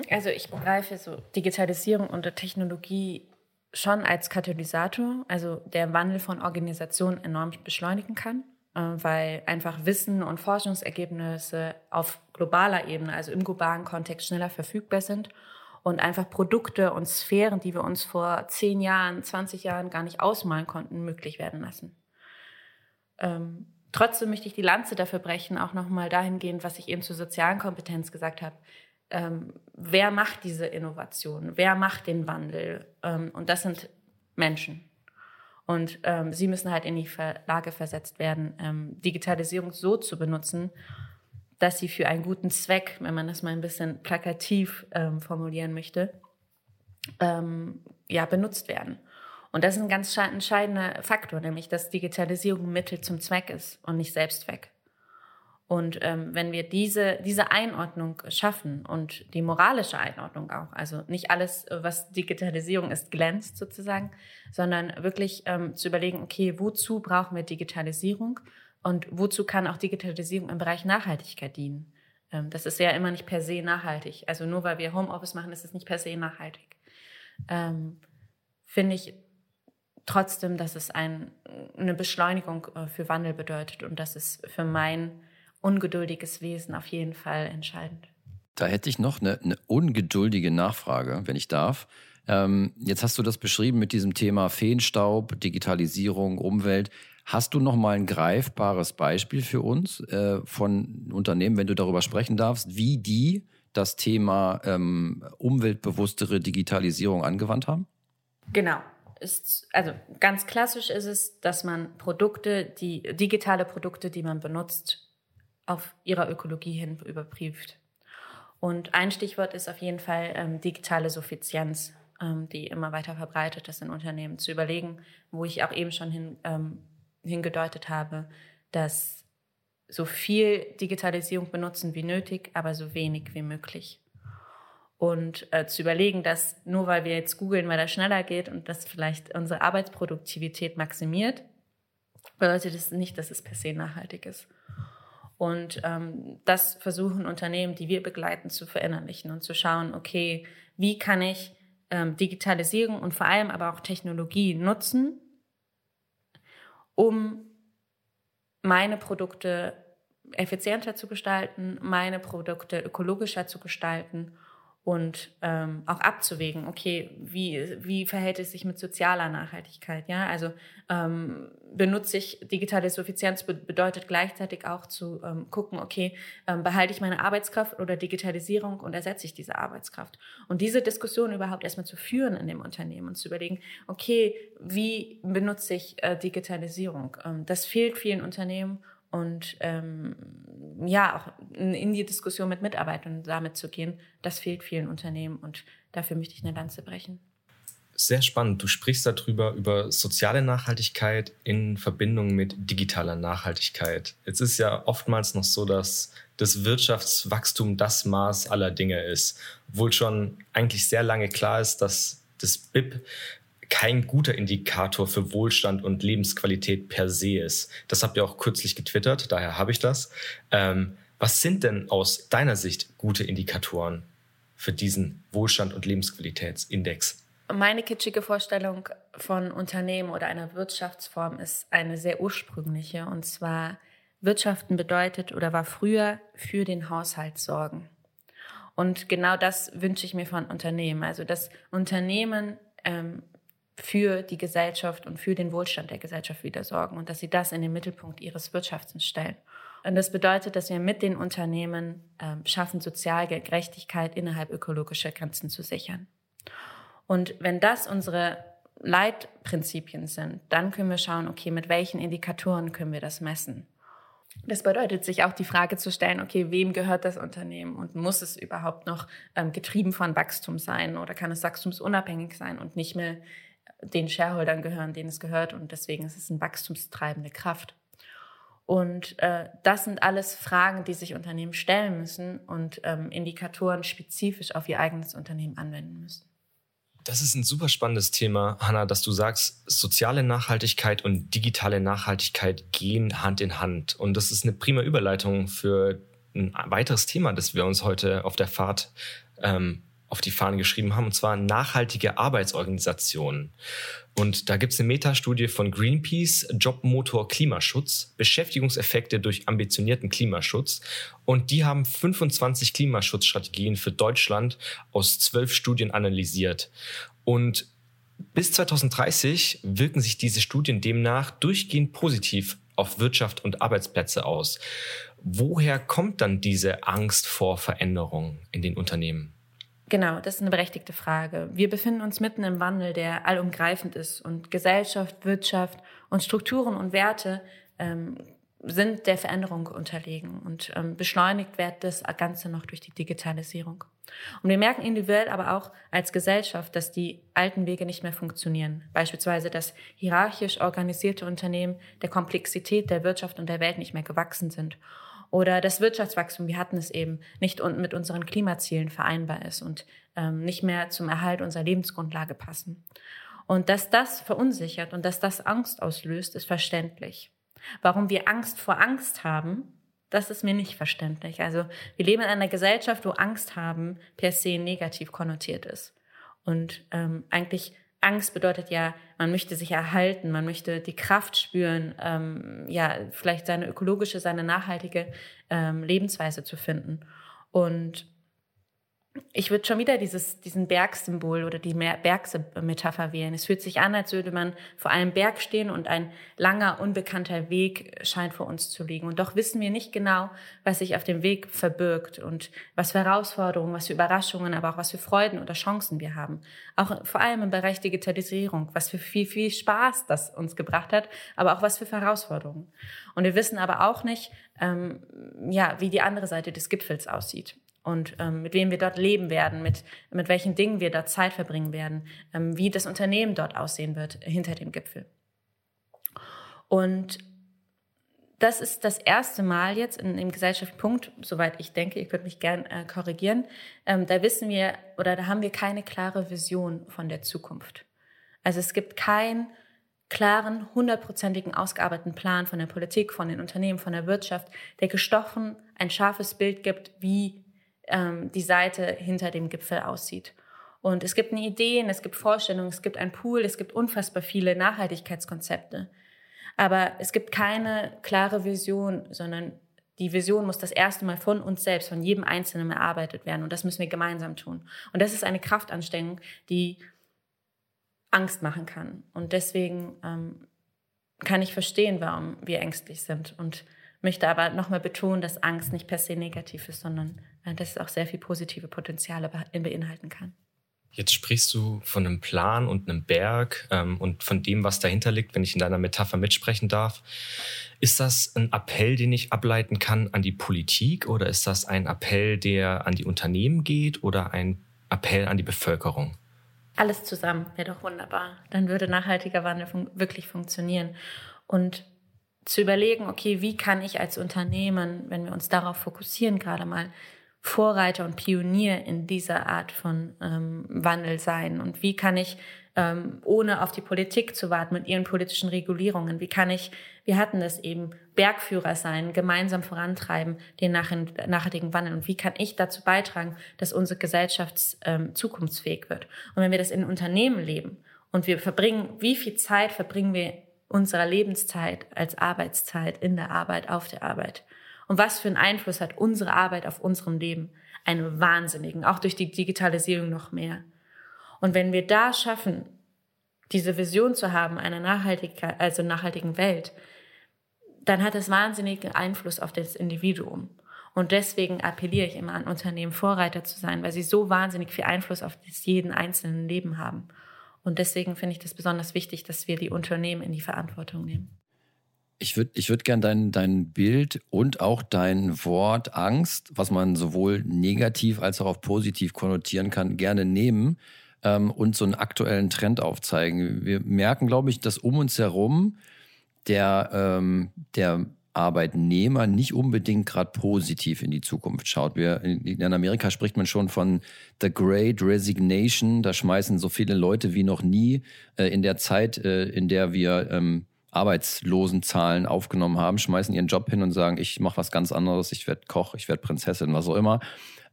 Also ich begreife so Digitalisierung und Technologie schon als Katalysator, also der Wandel von Organisationen enorm beschleunigen kann, äh, weil einfach Wissen und Forschungsergebnisse auf globaler Ebene, also im globalen Kontext schneller verfügbar sind und einfach Produkte und Sphären, die wir uns vor zehn Jahren, 20 Jahren gar nicht ausmalen konnten, möglich werden lassen. Ähm, trotzdem möchte ich die Lanze dafür brechen, auch nochmal dahingehend, was ich eben zur sozialen Kompetenz gesagt habe ähm, wer macht diese Innovation, wer macht den Wandel. Ähm, und das sind Menschen. Und ähm, sie müssen halt in die Lage versetzt werden, ähm, Digitalisierung so zu benutzen, dass sie für einen guten Zweck, wenn man das mal ein bisschen plakativ ähm, formulieren möchte, ähm, ja, benutzt werden. Und das ist ein ganz entscheidender Faktor, nämlich dass Digitalisierung Mittel zum Zweck ist und nicht Selbstzweck. Und ähm, wenn wir diese, diese Einordnung schaffen und die moralische Einordnung auch, also nicht alles, was Digitalisierung ist, glänzt sozusagen, sondern wirklich ähm, zu überlegen, okay, wozu brauchen wir Digitalisierung und wozu kann auch Digitalisierung im Bereich Nachhaltigkeit dienen? Ähm, das ist ja immer nicht per se nachhaltig. Also nur weil wir Homeoffice machen, ist es nicht per se nachhaltig. Ähm, Finde ich trotzdem, dass es ein, eine Beschleunigung äh, für Wandel bedeutet und dass es für mein ungeduldiges Wesen auf jeden Fall entscheidend. Da hätte ich noch eine, eine ungeduldige Nachfrage, wenn ich darf. Ähm, jetzt hast du das beschrieben mit diesem Thema Feenstaub, Digitalisierung, Umwelt. Hast du noch mal ein greifbares Beispiel für uns äh, von Unternehmen, wenn du darüber sprechen darfst, wie die das Thema ähm, umweltbewusstere Digitalisierung angewandt haben? Genau. Ist, also ganz klassisch ist es, dass man Produkte, die digitale Produkte, die man benutzt, auf ihrer Ökologie hin überprüft. Und ein Stichwort ist auf jeden Fall ähm, digitale Suffizienz, ähm, die immer weiter verbreitet ist in Unternehmen. Zu überlegen, wo ich auch eben schon hin, ähm, hingedeutet habe, dass so viel Digitalisierung benutzen wie nötig, aber so wenig wie möglich. Und äh, zu überlegen, dass nur weil wir jetzt googeln, weil das schneller geht und das vielleicht unsere Arbeitsproduktivität maximiert, bedeutet es das nicht, dass es per se nachhaltig ist. Und ähm, das versuchen Unternehmen, die wir begleiten, zu verinnerlichen und zu schauen, okay, wie kann ich ähm, Digitalisierung und vor allem aber auch Technologie nutzen, um meine Produkte effizienter zu gestalten, meine Produkte ökologischer zu gestalten und ähm, auch abzuwägen, okay, wie, wie verhält es sich mit sozialer Nachhaltigkeit? Ja, also ähm, benutze ich digitale Suffizienz bedeutet gleichzeitig auch zu ähm, gucken, okay, ähm, behalte ich meine Arbeitskraft oder Digitalisierung und ersetze ich diese Arbeitskraft? Und diese Diskussion überhaupt erstmal zu führen in dem Unternehmen und zu überlegen, okay, wie benutze ich äh, Digitalisierung? Ähm, das fehlt vielen Unternehmen und ähm, ja, auch in die Diskussion mit Mitarbeitern damit zu gehen, das fehlt vielen Unternehmen und dafür möchte ich eine Lanze brechen. Sehr spannend. Du sprichst darüber, über soziale Nachhaltigkeit in Verbindung mit digitaler Nachhaltigkeit. Jetzt ist ja oftmals noch so, dass das Wirtschaftswachstum das Maß aller Dinge ist, obwohl schon eigentlich sehr lange klar ist, dass das BIP kein guter Indikator für Wohlstand und Lebensqualität per se ist. Das habt ihr auch kürzlich getwittert, daher habe ich das. Ähm, was sind denn aus deiner Sicht gute Indikatoren für diesen Wohlstand und Lebensqualitätsindex? Meine kitschige Vorstellung von Unternehmen oder einer Wirtschaftsform ist eine sehr ursprüngliche. Und zwar, Wirtschaften bedeutet oder war früher für den Haushalt sorgen. Und genau das wünsche ich mir von Unternehmen. Also, dass Unternehmen ähm, für die Gesellschaft und für den Wohlstand der Gesellschaft wieder sorgen und dass sie das in den Mittelpunkt ihres Wirtschaftens stellen. Und das bedeutet, dass wir mit den Unternehmen äh, schaffen, soziale Gerechtigkeit innerhalb ökologischer Grenzen zu sichern. Und wenn das unsere Leitprinzipien sind, dann können wir schauen, okay, mit welchen Indikatoren können wir das messen? Das bedeutet, sich auch die Frage zu stellen, okay, wem gehört das Unternehmen und muss es überhaupt noch ähm, getrieben von Wachstum sein oder kann es wachstumsunabhängig sein und nicht mehr den Shareholdern gehören, denen es gehört und deswegen ist es eine wachstumstreibende Kraft. Und äh, das sind alles Fragen, die sich Unternehmen stellen müssen und ähm, Indikatoren spezifisch auf ihr eigenes Unternehmen anwenden müssen. Das ist ein super spannendes Thema, Hanna, dass du sagst, soziale Nachhaltigkeit und digitale Nachhaltigkeit gehen Hand in Hand. Und das ist eine prima Überleitung für ein weiteres Thema, das wir uns heute auf der Fahrt ähm, auf die Fahnen geschrieben haben, und zwar nachhaltige Arbeitsorganisationen. Und da gibt es eine Metastudie von Greenpeace, Jobmotor Klimaschutz, Beschäftigungseffekte durch ambitionierten Klimaschutz. Und die haben 25 Klimaschutzstrategien für Deutschland aus zwölf Studien analysiert. Und bis 2030 wirken sich diese Studien demnach durchgehend positiv auf Wirtschaft und Arbeitsplätze aus. Woher kommt dann diese Angst vor Veränderung in den Unternehmen? Genau, das ist eine berechtigte Frage. Wir befinden uns mitten im Wandel, der allumgreifend ist und Gesellschaft, Wirtschaft und Strukturen und Werte ähm, sind der Veränderung unterlegen und ähm, beschleunigt wird das Ganze noch durch die Digitalisierung. Und wir merken individuell aber auch als Gesellschaft, dass die alten Wege nicht mehr funktionieren. Beispielsweise, dass hierarchisch organisierte Unternehmen der Komplexität der Wirtschaft und der Welt nicht mehr gewachsen sind oder das Wirtschaftswachstum, wir hatten es eben, nicht mit unseren Klimazielen vereinbar ist und ähm, nicht mehr zum Erhalt unserer Lebensgrundlage passen. Und dass das verunsichert und dass das Angst auslöst, ist verständlich. Warum wir Angst vor Angst haben, das ist mir nicht verständlich. Also wir leben in einer Gesellschaft, wo Angst haben per se negativ konnotiert ist. Und ähm, eigentlich Angst bedeutet ja, man möchte sich erhalten, man möchte die Kraft spüren, ähm, ja, vielleicht seine ökologische, seine nachhaltige ähm, Lebensweise zu finden. Und ich würde schon wieder dieses, diesen Bergsymbol oder die Bergmetapher wählen. Es fühlt sich an, als würde man vor einem Berg stehen und ein langer, unbekannter Weg scheint vor uns zu liegen. Und doch wissen wir nicht genau, was sich auf dem Weg verbirgt und was für Herausforderungen, was für Überraschungen, aber auch was für Freuden oder Chancen wir haben. Auch vor allem im Bereich Digitalisierung, was für viel, viel Spaß das uns gebracht hat, aber auch was für Herausforderungen. Und wir wissen aber auch nicht, ähm, ja, wie die andere Seite des Gipfels aussieht und ähm, mit wem wir dort leben werden, mit, mit welchen Dingen wir dort Zeit verbringen werden, ähm, wie das Unternehmen dort aussehen wird hinter dem Gipfel. Und das ist das erste Mal jetzt in, im gesellschaftlichen Punkt, soweit ich denke, ich würde mich gern äh, korrigieren, ähm, da wissen wir oder da haben wir keine klare Vision von der Zukunft. Also es gibt keinen klaren, hundertprozentigen, ausgearbeiteten Plan von der Politik, von den Unternehmen, von der Wirtschaft, der gestochen ein scharfes Bild gibt, wie ähm, die Seite hinter dem Gipfel aussieht. Und es gibt Ideen, es gibt Vorstellungen, es gibt ein Pool, es gibt unfassbar viele Nachhaltigkeitskonzepte. Aber es gibt keine klare Vision, sondern die Vision muss das erste Mal von uns selbst, von jedem Einzelnen erarbeitet werden. Und das müssen wir gemeinsam tun. Und das ist eine Kraftanstrengung, die Angst machen kann. Und deswegen ähm, kann ich verstehen, warum wir ängstlich sind. Und möchte aber nochmal betonen, dass Angst nicht per se negativ ist, sondern dass es auch sehr viel positive Potenziale beinhalten kann. Jetzt sprichst du von einem Plan und einem Berg ähm, und von dem, was dahinter liegt, wenn ich in deiner Metapher mitsprechen darf. Ist das ein Appell, den ich ableiten kann an die Politik oder ist das ein Appell, der an die Unternehmen geht oder ein Appell an die Bevölkerung? Alles zusammen wäre doch wunderbar. Dann würde nachhaltiger Wandel fun wirklich funktionieren. Und zu überlegen, okay, wie kann ich als Unternehmen, wenn wir uns darauf fokussieren, gerade mal Vorreiter und Pionier in dieser Art von ähm, Wandel sein? Und wie kann ich, ähm, ohne auf die Politik zu warten, mit ihren politischen Regulierungen, wie kann ich, wir hatten das eben, Bergführer sein, gemeinsam vorantreiben, den nachhaltigen Wandel? Und wie kann ich dazu beitragen, dass unsere Gesellschaft ähm, zukunftsfähig wird? Und wenn wir das in Unternehmen leben und wir verbringen, wie viel Zeit verbringen wir unserer Lebenszeit als Arbeitszeit in der Arbeit, auf der Arbeit? Und was für einen Einfluss hat unsere Arbeit auf unserem Leben? Einen wahnsinnigen, auch durch die Digitalisierung noch mehr. Und wenn wir da schaffen, diese Vision zu haben, einer nachhaltigen, also nachhaltigen Welt, dann hat es wahnsinnigen Einfluss auf das Individuum. Und deswegen appelliere ich immer an Unternehmen, Vorreiter zu sein, weil sie so wahnsinnig viel Einfluss auf das jeden einzelnen Leben haben. Und deswegen finde ich das besonders wichtig, dass wir die Unternehmen in die Verantwortung nehmen. Ich würde ich würd gerne dein, dein Bild und auch dein Wort Angst, was man sowohl negativ als auch auf positiv konnotieren kann, gerne nehmen ähm, und so einen aktuellen Trend aufzeigen. Wir merken, glaube ich, dass um uns herum der, ähm, der Arbeitnehmer nicht unbedingt gerade positiv in die Zukunft schaut. Wir, in, in Amerika spricht man schon von The Great Resignation. Da schmeißen so viele Leute wie noch nie äh, in der Zeit, äh, in der wir ähm, Arbeitslosenzahlen aufgenommen haben, schmeißen ihren Job hin und sagen, ich mache was ganz anderes, ich werde Koch, ich werde Prinzessin, was auch immer.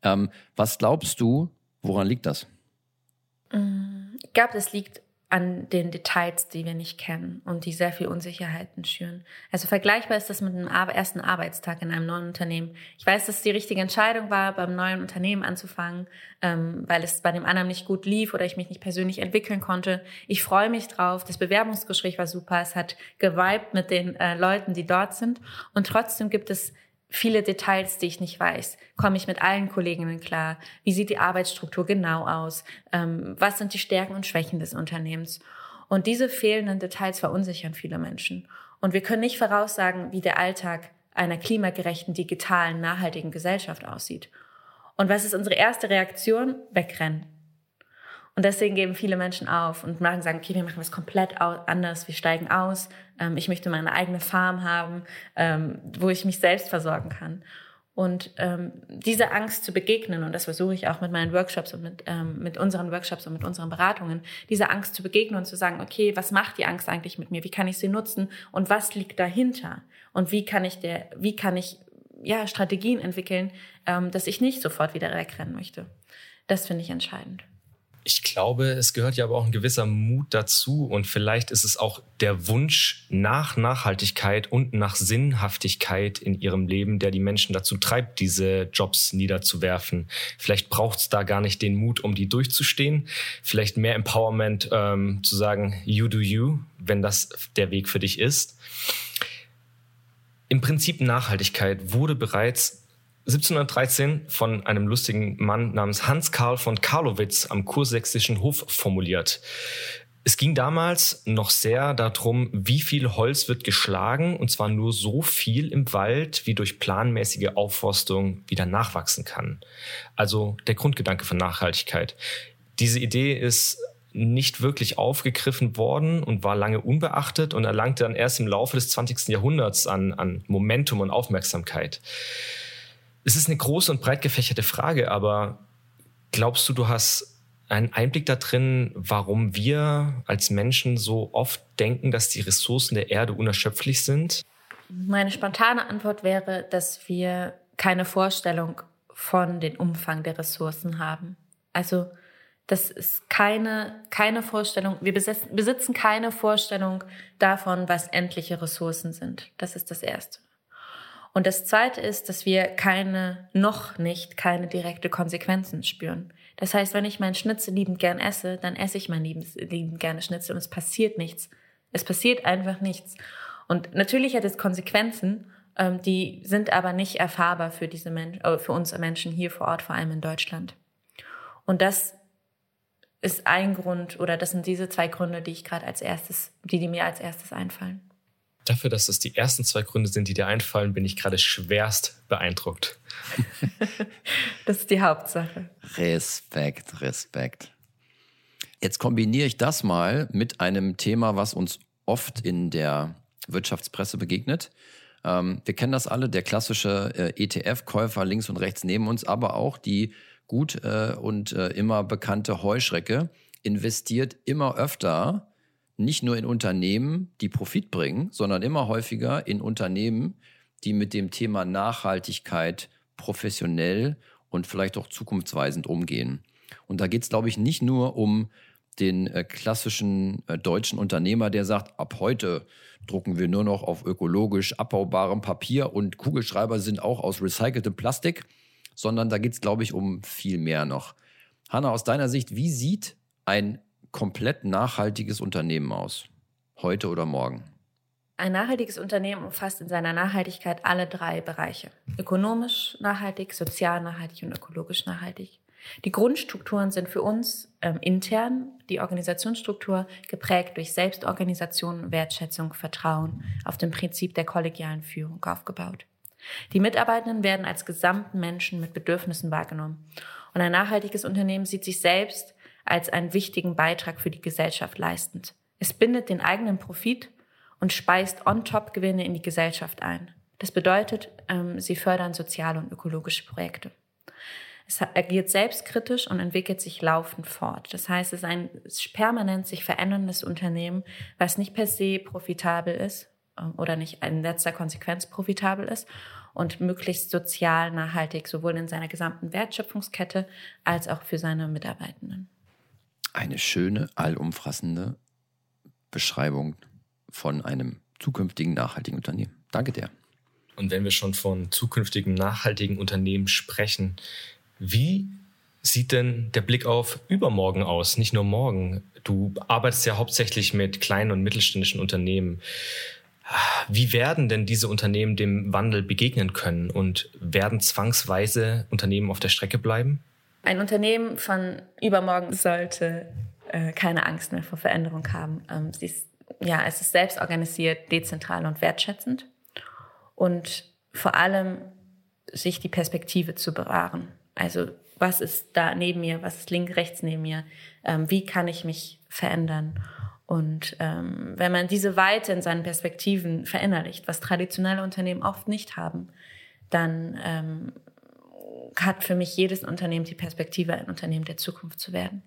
Ähm, was glaubst du, woran liegt das? Ich glaube, das liegt an den Details, die wir nicht kennen und die sehr viel Unsicherheiten schüren. Also vergleichbar ist das mit einem ersten Arbeitstag in einem neuen Unternehmen. Ich weiß, dass es die richtige Entscheidung war, beim neuen Unternehmen anzufangen, ähm, weil es bei dem anderen nicht gut lief oder ich mich nicht persönlich entwickeln konnte. Ich freue mich drauf. Das Bewerbungsgespräch war super. Es hat geweibt mit den äh, Leuten, die dort sind. Und trotzdem gibt es viele Details, die ich nicht weiß. Komme ich mit allen Kolleginnen klar? Wie sieht die Arbeitsstruktur genau aus? Ähm, was sind die Stärken und Schwächen des Unternehmens? Und diese fehlenden Details verunsichern viele Menschen. Und wir können nicht voraussagen, wie der Alltag einer klimagerechten, digitalen, nachhaltigen Gesellschaft aussieht. Und was ist unsere erste Reaktion? Wegrennen. Und deswegen geben viele Menschen auf und machen sagen, okay, wir machen was komplett anders, wir steigen aus, ähm, ich möchte meine eigene Farm haben, ähm, wo ich mich selbst versorgen kann. Und ähm, diese Angst zu begegnen, und das versuche ich auch mit meinen Workshops und mit, ähm, mit unseren Workshops und mit unseren Beratungen, diese Angst zu begegnen und zu sagen, okay, was macht die Angst eigentlich mit mir? Wie kann ich sie nutzen? Und was liegt dahinter? Und wie kann ich der, wie kann ich ja Strategien entwickeln, ähm, dass ich nicht sofort wieder wegrennen möchte? Das finde ich entscheidend. Ich glaube, es gehört ja aber auch ein gewisser Mut dazu und vielleicht ist es auch der Wunsch nach Nachhaltigkeit und nach Sinnhaftigkeit in ihrem Leben, der die Menschen dazu treibt, diese Jobs niederzuwerfen. Vielleicht braucht es da gar nicht den Mut, um die durchzustehen. Vielleicht mehr Empowerment ähm, zu sagen, you do you, wenn das der Weg für dich ist. Im Prinzip Nachhaltigkeit wurde bereits 1713 von einem lustigen Mann namens Hans Karl von Karlowitz am kursächsischen Hof formuliert. Es ging damals noch sehr darum, wie viel Holz wird geschlagen, und zwar nur so viel im Wald, wie durch planmäßige Aufforstung wieder nachwachsen kann. Also der Grundgedanke von Nachhaltigkeit. Diese Idee ist nicht wirklich aufgegriffen worden und war lange unbeachtet und erlangte dann erst im Laufe des 20. Jahrhunderts an, an Momentum und Aufmerksamkeit es ist eine große und breit gefächerte Frage, aber glaubst du, du hast einen Einblick da drin, warum wir als Menschen so oft denken, dass die Ressourcen der Erde unerschöpflich sind? Meine spontane Antwort wäre, dass wir keine Vorstellung von dem Umfang der Ressourcen haben. Also Das ist keine, keine Vorstellung, wir besitzen keine Vorstellung davon, was endliche Ressourcen sind. Das ist das Erste. Und das Zweite ist, dass wir keine, noch nicht keine direkte Konsequenzen spüren. Das heißt, wenn ich meinen Schnitzel liebend gern esse, dann esse ich mein liebend, liebend gerne Schnitzel und es passiert nichts. Es passiert einfach nichts. Und natürlich hat es Konsequenzen, ähm, die sind aber nicht erfahrbar für diese Menschen, äh, für uns Menschen hier vor Ort, vor allem in Deutschland. Und das ist ein Grund oder das sind diese zwei Gründe, die ich gerade als erstes, die, die mir als erstes einfallen. Dafür, dass das die ersten zwei Gründe sind, die dir einfallen, bin ich gerade schwerst beeindruckt. das ist die Hauptsache. Respekt, Respekt. Jetzt kombiniere ich das mal mit einem Thema, was uns oft in der Wirtschaftspresse begegnet. Ähm, wir kennen das alle, der klassische äh, ETF-Käufer links und rechts neben uns, aber auch die gut äh, und äh, immer bekannte Heuschrecke investiert immer öfter nicht nur in Unternehmen, die Profit bringen, sondern immer häufiger in Unternehmen, die mit dem Thema Nachhaltigkeit professionell und vielleicht auch zukunftsweisend umgehen. Und da geht es, glaube ich, nicht nur um den äh, klassischen äh, deutschen Unternehmer, der sagt, ab heute drucken wir nur noch auf ökologisch abbaubarem Papier und Kugelschreiber sind auch aus recyceltem Plastik, sondern da geht es, glaube ich, um viel mehr noch. Hanna, aus deiner Sicht, wie sieht ein komplett nachhaltiges Unternehmen aus? Heute oder morgen? Ein nachhaltiges Unternehmen umfasst in seiner Nachhaltigkeit alle drei Bereiche. Ökonomisch nachhaltig, sozial nachhaltig und ökologisch nachhaltig. Die Grundstrukturen sind für uns ähm, intern, die Organisationsstruktur geprägt durch Selbstorganisation, Wertschätzung, Vertrauen auf dem Prinzip der kollegialen Führung aufgebaut. Die Mitarbeitenden werden als gesamten Menschen mit Bedürfnissen wahrgenommen. Und ein nachhaltiges Unternehmen sieht sich selbst als einen wichtigen Beitrag für die Gesellschaft leistend. Es bindet den eigenen Profit und speist on-top-Gewinne in die Gesellschaft ein. Das bedeutet, ähm, sie fördern soziale und ökologische Projekte. Es agiert selbstkritisch und entwickelt sich laufend fort. Das heißt, es ist ein permanent sich veränderndes Unternehmen, was nicht per se profitabel ist ähm, oder nicht in letzter Konsequenz profitabel ist und möglichst sozial nachhaltig, sowohl in seiner gesamten Wertschöpfungskette als auch für seine Mitarbeitenden. Eine schöne, allumfassende Beschreibung von einem zukünftigen nachhaltigen Unternehmen. Danke dir. Und wenn wir schon von zukünftigen nachhaltigen Unternehmen sprechen, wie sieht denn der Blick auf übermorgen aus? Nicht nur morgen. Du arbeitest ja hauptsächlich mit kleinen und mittelständischen Unternehmen. Wie werden denn diese Unternehmen dem Wandel begegnen können und werden zwangsweise Unternehmen auf der Strecke bleiben? Ein Unternehmen von übermorgen sollte äh, keine Angst mehr vor Veränderung haben. Ähm, sie ist, ja, es ist selbst organisiert, dezentral und wertschätzend und vor allem sich die Perspektive zu bewahren. Also was ist da neben mir, was ist links, rechts neben mir, ähm, wie kann ich mich verändern? Und ähm, wenn man diese Weite in seinen Perspektiven verinnerlicht, was traditionelle Unternehmen oft nicht haben, dann ähm, hat für mich jedes Unternehmen die Perspektive, ein Unternehmen der Zukunft zu werden.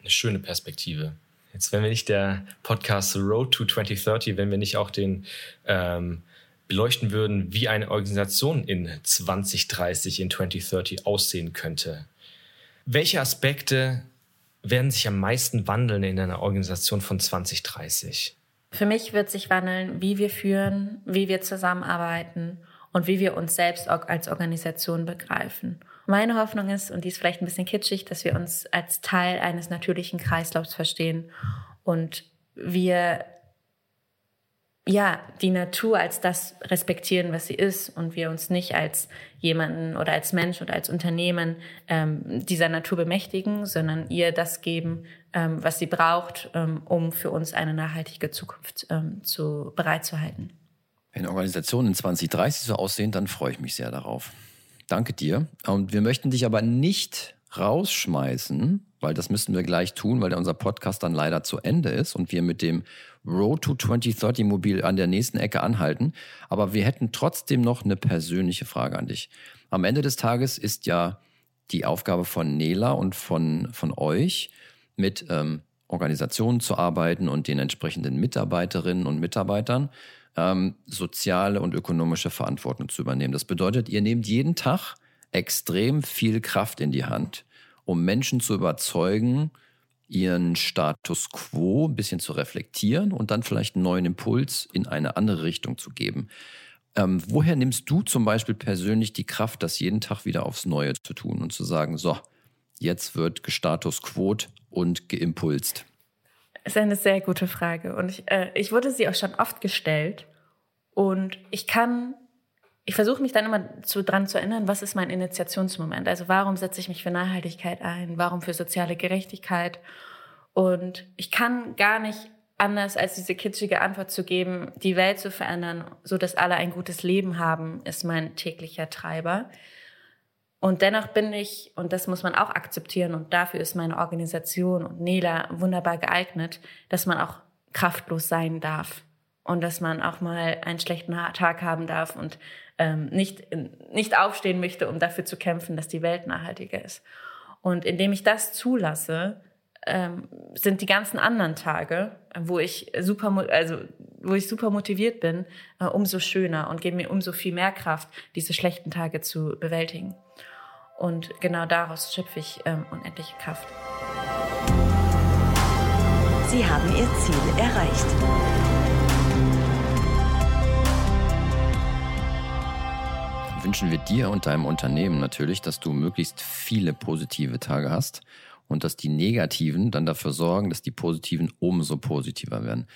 Eine schöne Perspektive. Jetzt, wenn wir nicht der Podcast Road to 2030, wenn wir nicht auch den ähm, beleuchten würden, wie eine Organisation in 2030, in 2030 aussehen könnte. Welche Aspekte werden sich am meisten wandeln in einer Organisation von 2030? Für mich wird sich wandeln, wie wir führen, wie wir zusammenarbeiten und wie wir uns selbst als Organisation begreifen. Meine Hoffnung ist, und die ist vielleicht ein bisschen kitschig, dass wir uns als Teil eines natürlichen Kreislaufs verstehen und wir ja, die Natur als das respektieren, was sie ist und wir uns nicht als jemanden oder als Mensch oder als Unternehmen ähm, dieser Natur bemächtigen, sondern ihr das geben, ähm, was sie braucht, ähm, um für uns eine nachhaltige Zukunft ähm, zu, bereitzuhalten. Wenn Organisationen in 2030 so aussehen, dann freue ich mich sehr darauf. Danke dir. Und wir möchten dich aber nicht rausschmeißen, weil das müssen wir gleich tun, weil unser Podcast dann leider zu Ende ist und wir mit dem Road to 2030 Mobil an der nächsten Ecke anhalten. Aber wir hätten trotzdem noch eine persönliche Frage an dich. Am Ende des Tages ist ja die Aufgabe von Nela und von, von euch, mit ähm, Organisationen zu arbeiten und den entsprechenden Mitarbeiterinnen und Mitarbeitern ähm, soziale und ökonomische Verantwortung zu übernehmen. Das bedeutet, ihr nehmt jeden Tag extrem viel Kraft in die Hand um Menschen zu überzeugen, ihren Status quo ein bisschen zu reflektieren und dann vielleicht einen neuen Impuls in eine andere Richtung zu geben. Ähm, woher nimmst du zum Beispiel persönlich die Kraft, das jeden Tag wieder aufs Neue zu tun und zu sagen, so, jetzt wird gestatus quo und geimpulst? Das ist eine sehr gute Frage und ich, äh, ich wurde sie auch schon oft gestellt und ich kann, ich versuche mich dann immer zu, dran zu erinnern, was ist mein Initiationsmoment? Also warum setze ich mich für Nachhaltigkeit ein? Warum für soziale Gerechtigkeit? Und ich kann gar nicht anders als diese kitschige Antwort zu geben, die Welt zu verändern, so dass alle ein gutes Leben haben, ist mein täglicher Treiber. Und dennoch bin ich, und das muss man auch akzeptieren, und dafür ist meine Organisation und Nela wunderbar geeignet, dass man auch kraftlos sein darf und dass man auch mal einen schlechten Tag haben darf und ähm, nicht, nicht aufstehen möchte, um dafür zu kämpfen, dass die Welt nachhaltiger ist. Und indem ich das zulasse, ähm, sind die ganzen anderen Tage, wo ich super, also wo ich super motiviert bin, äh, umso schöner und geben mir umso viel mehr Kraft, diese schlechten Tage zu bewältigen. Und genau daraus schöpfe ich ähm, unendliche Kraft. Sie haben Ihr Ziel erreicht. wünschen wir dir und deinem Unternehmen natürlich, dass du möglichst viele positive Tage hast und dass die negativen dann dafür sorgen, dass die positiven umso positiver werden.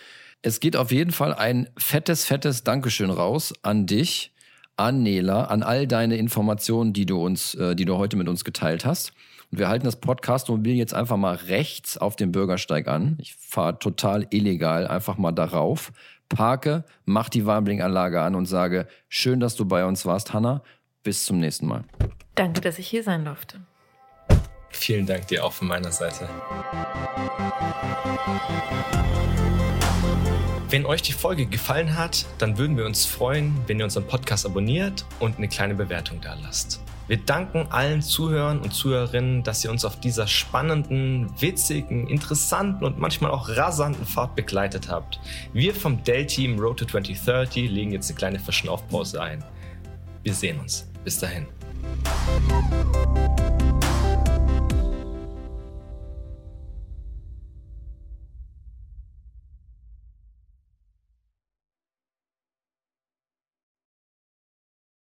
Es geht auf jeden Fall ein fettes, fettes Dankeschön raus an dich, an Nela, an all deine Informationen, die du uns, äh, die du heute mit uns geteilt hast. Und wir halten das Podcast-Mobil jetzt einfach mal rechts auf dem Bürgersteig an. Ich fahre total illegal einfach mal darauf, parke, mach die Warnblinkanlage an und sage, schön, dass du bei uns warst, Hanna. Bis zum nächsten Mal. Danke, dass ich hier sein durfte. Vielen Dank dir auch von meiner Seite. Wenn euch die Folge gefallen hat, dann würden wir uns freuen, wenn ihr unseren Podcast abonniert und eine kleine Bewertung da lasst. Wir danken allen Zuhörern und Zuhörerinnen, dass ihr uns auf dieser spannenden, witzigen, interessanten und manchmal auch rasanten Fahrt begleitet habt. Wir vom Dell-Team Road to 2030 legen jetzt eine kleine Verschnaufpause ein. Wir sehen uns. Bis dahin.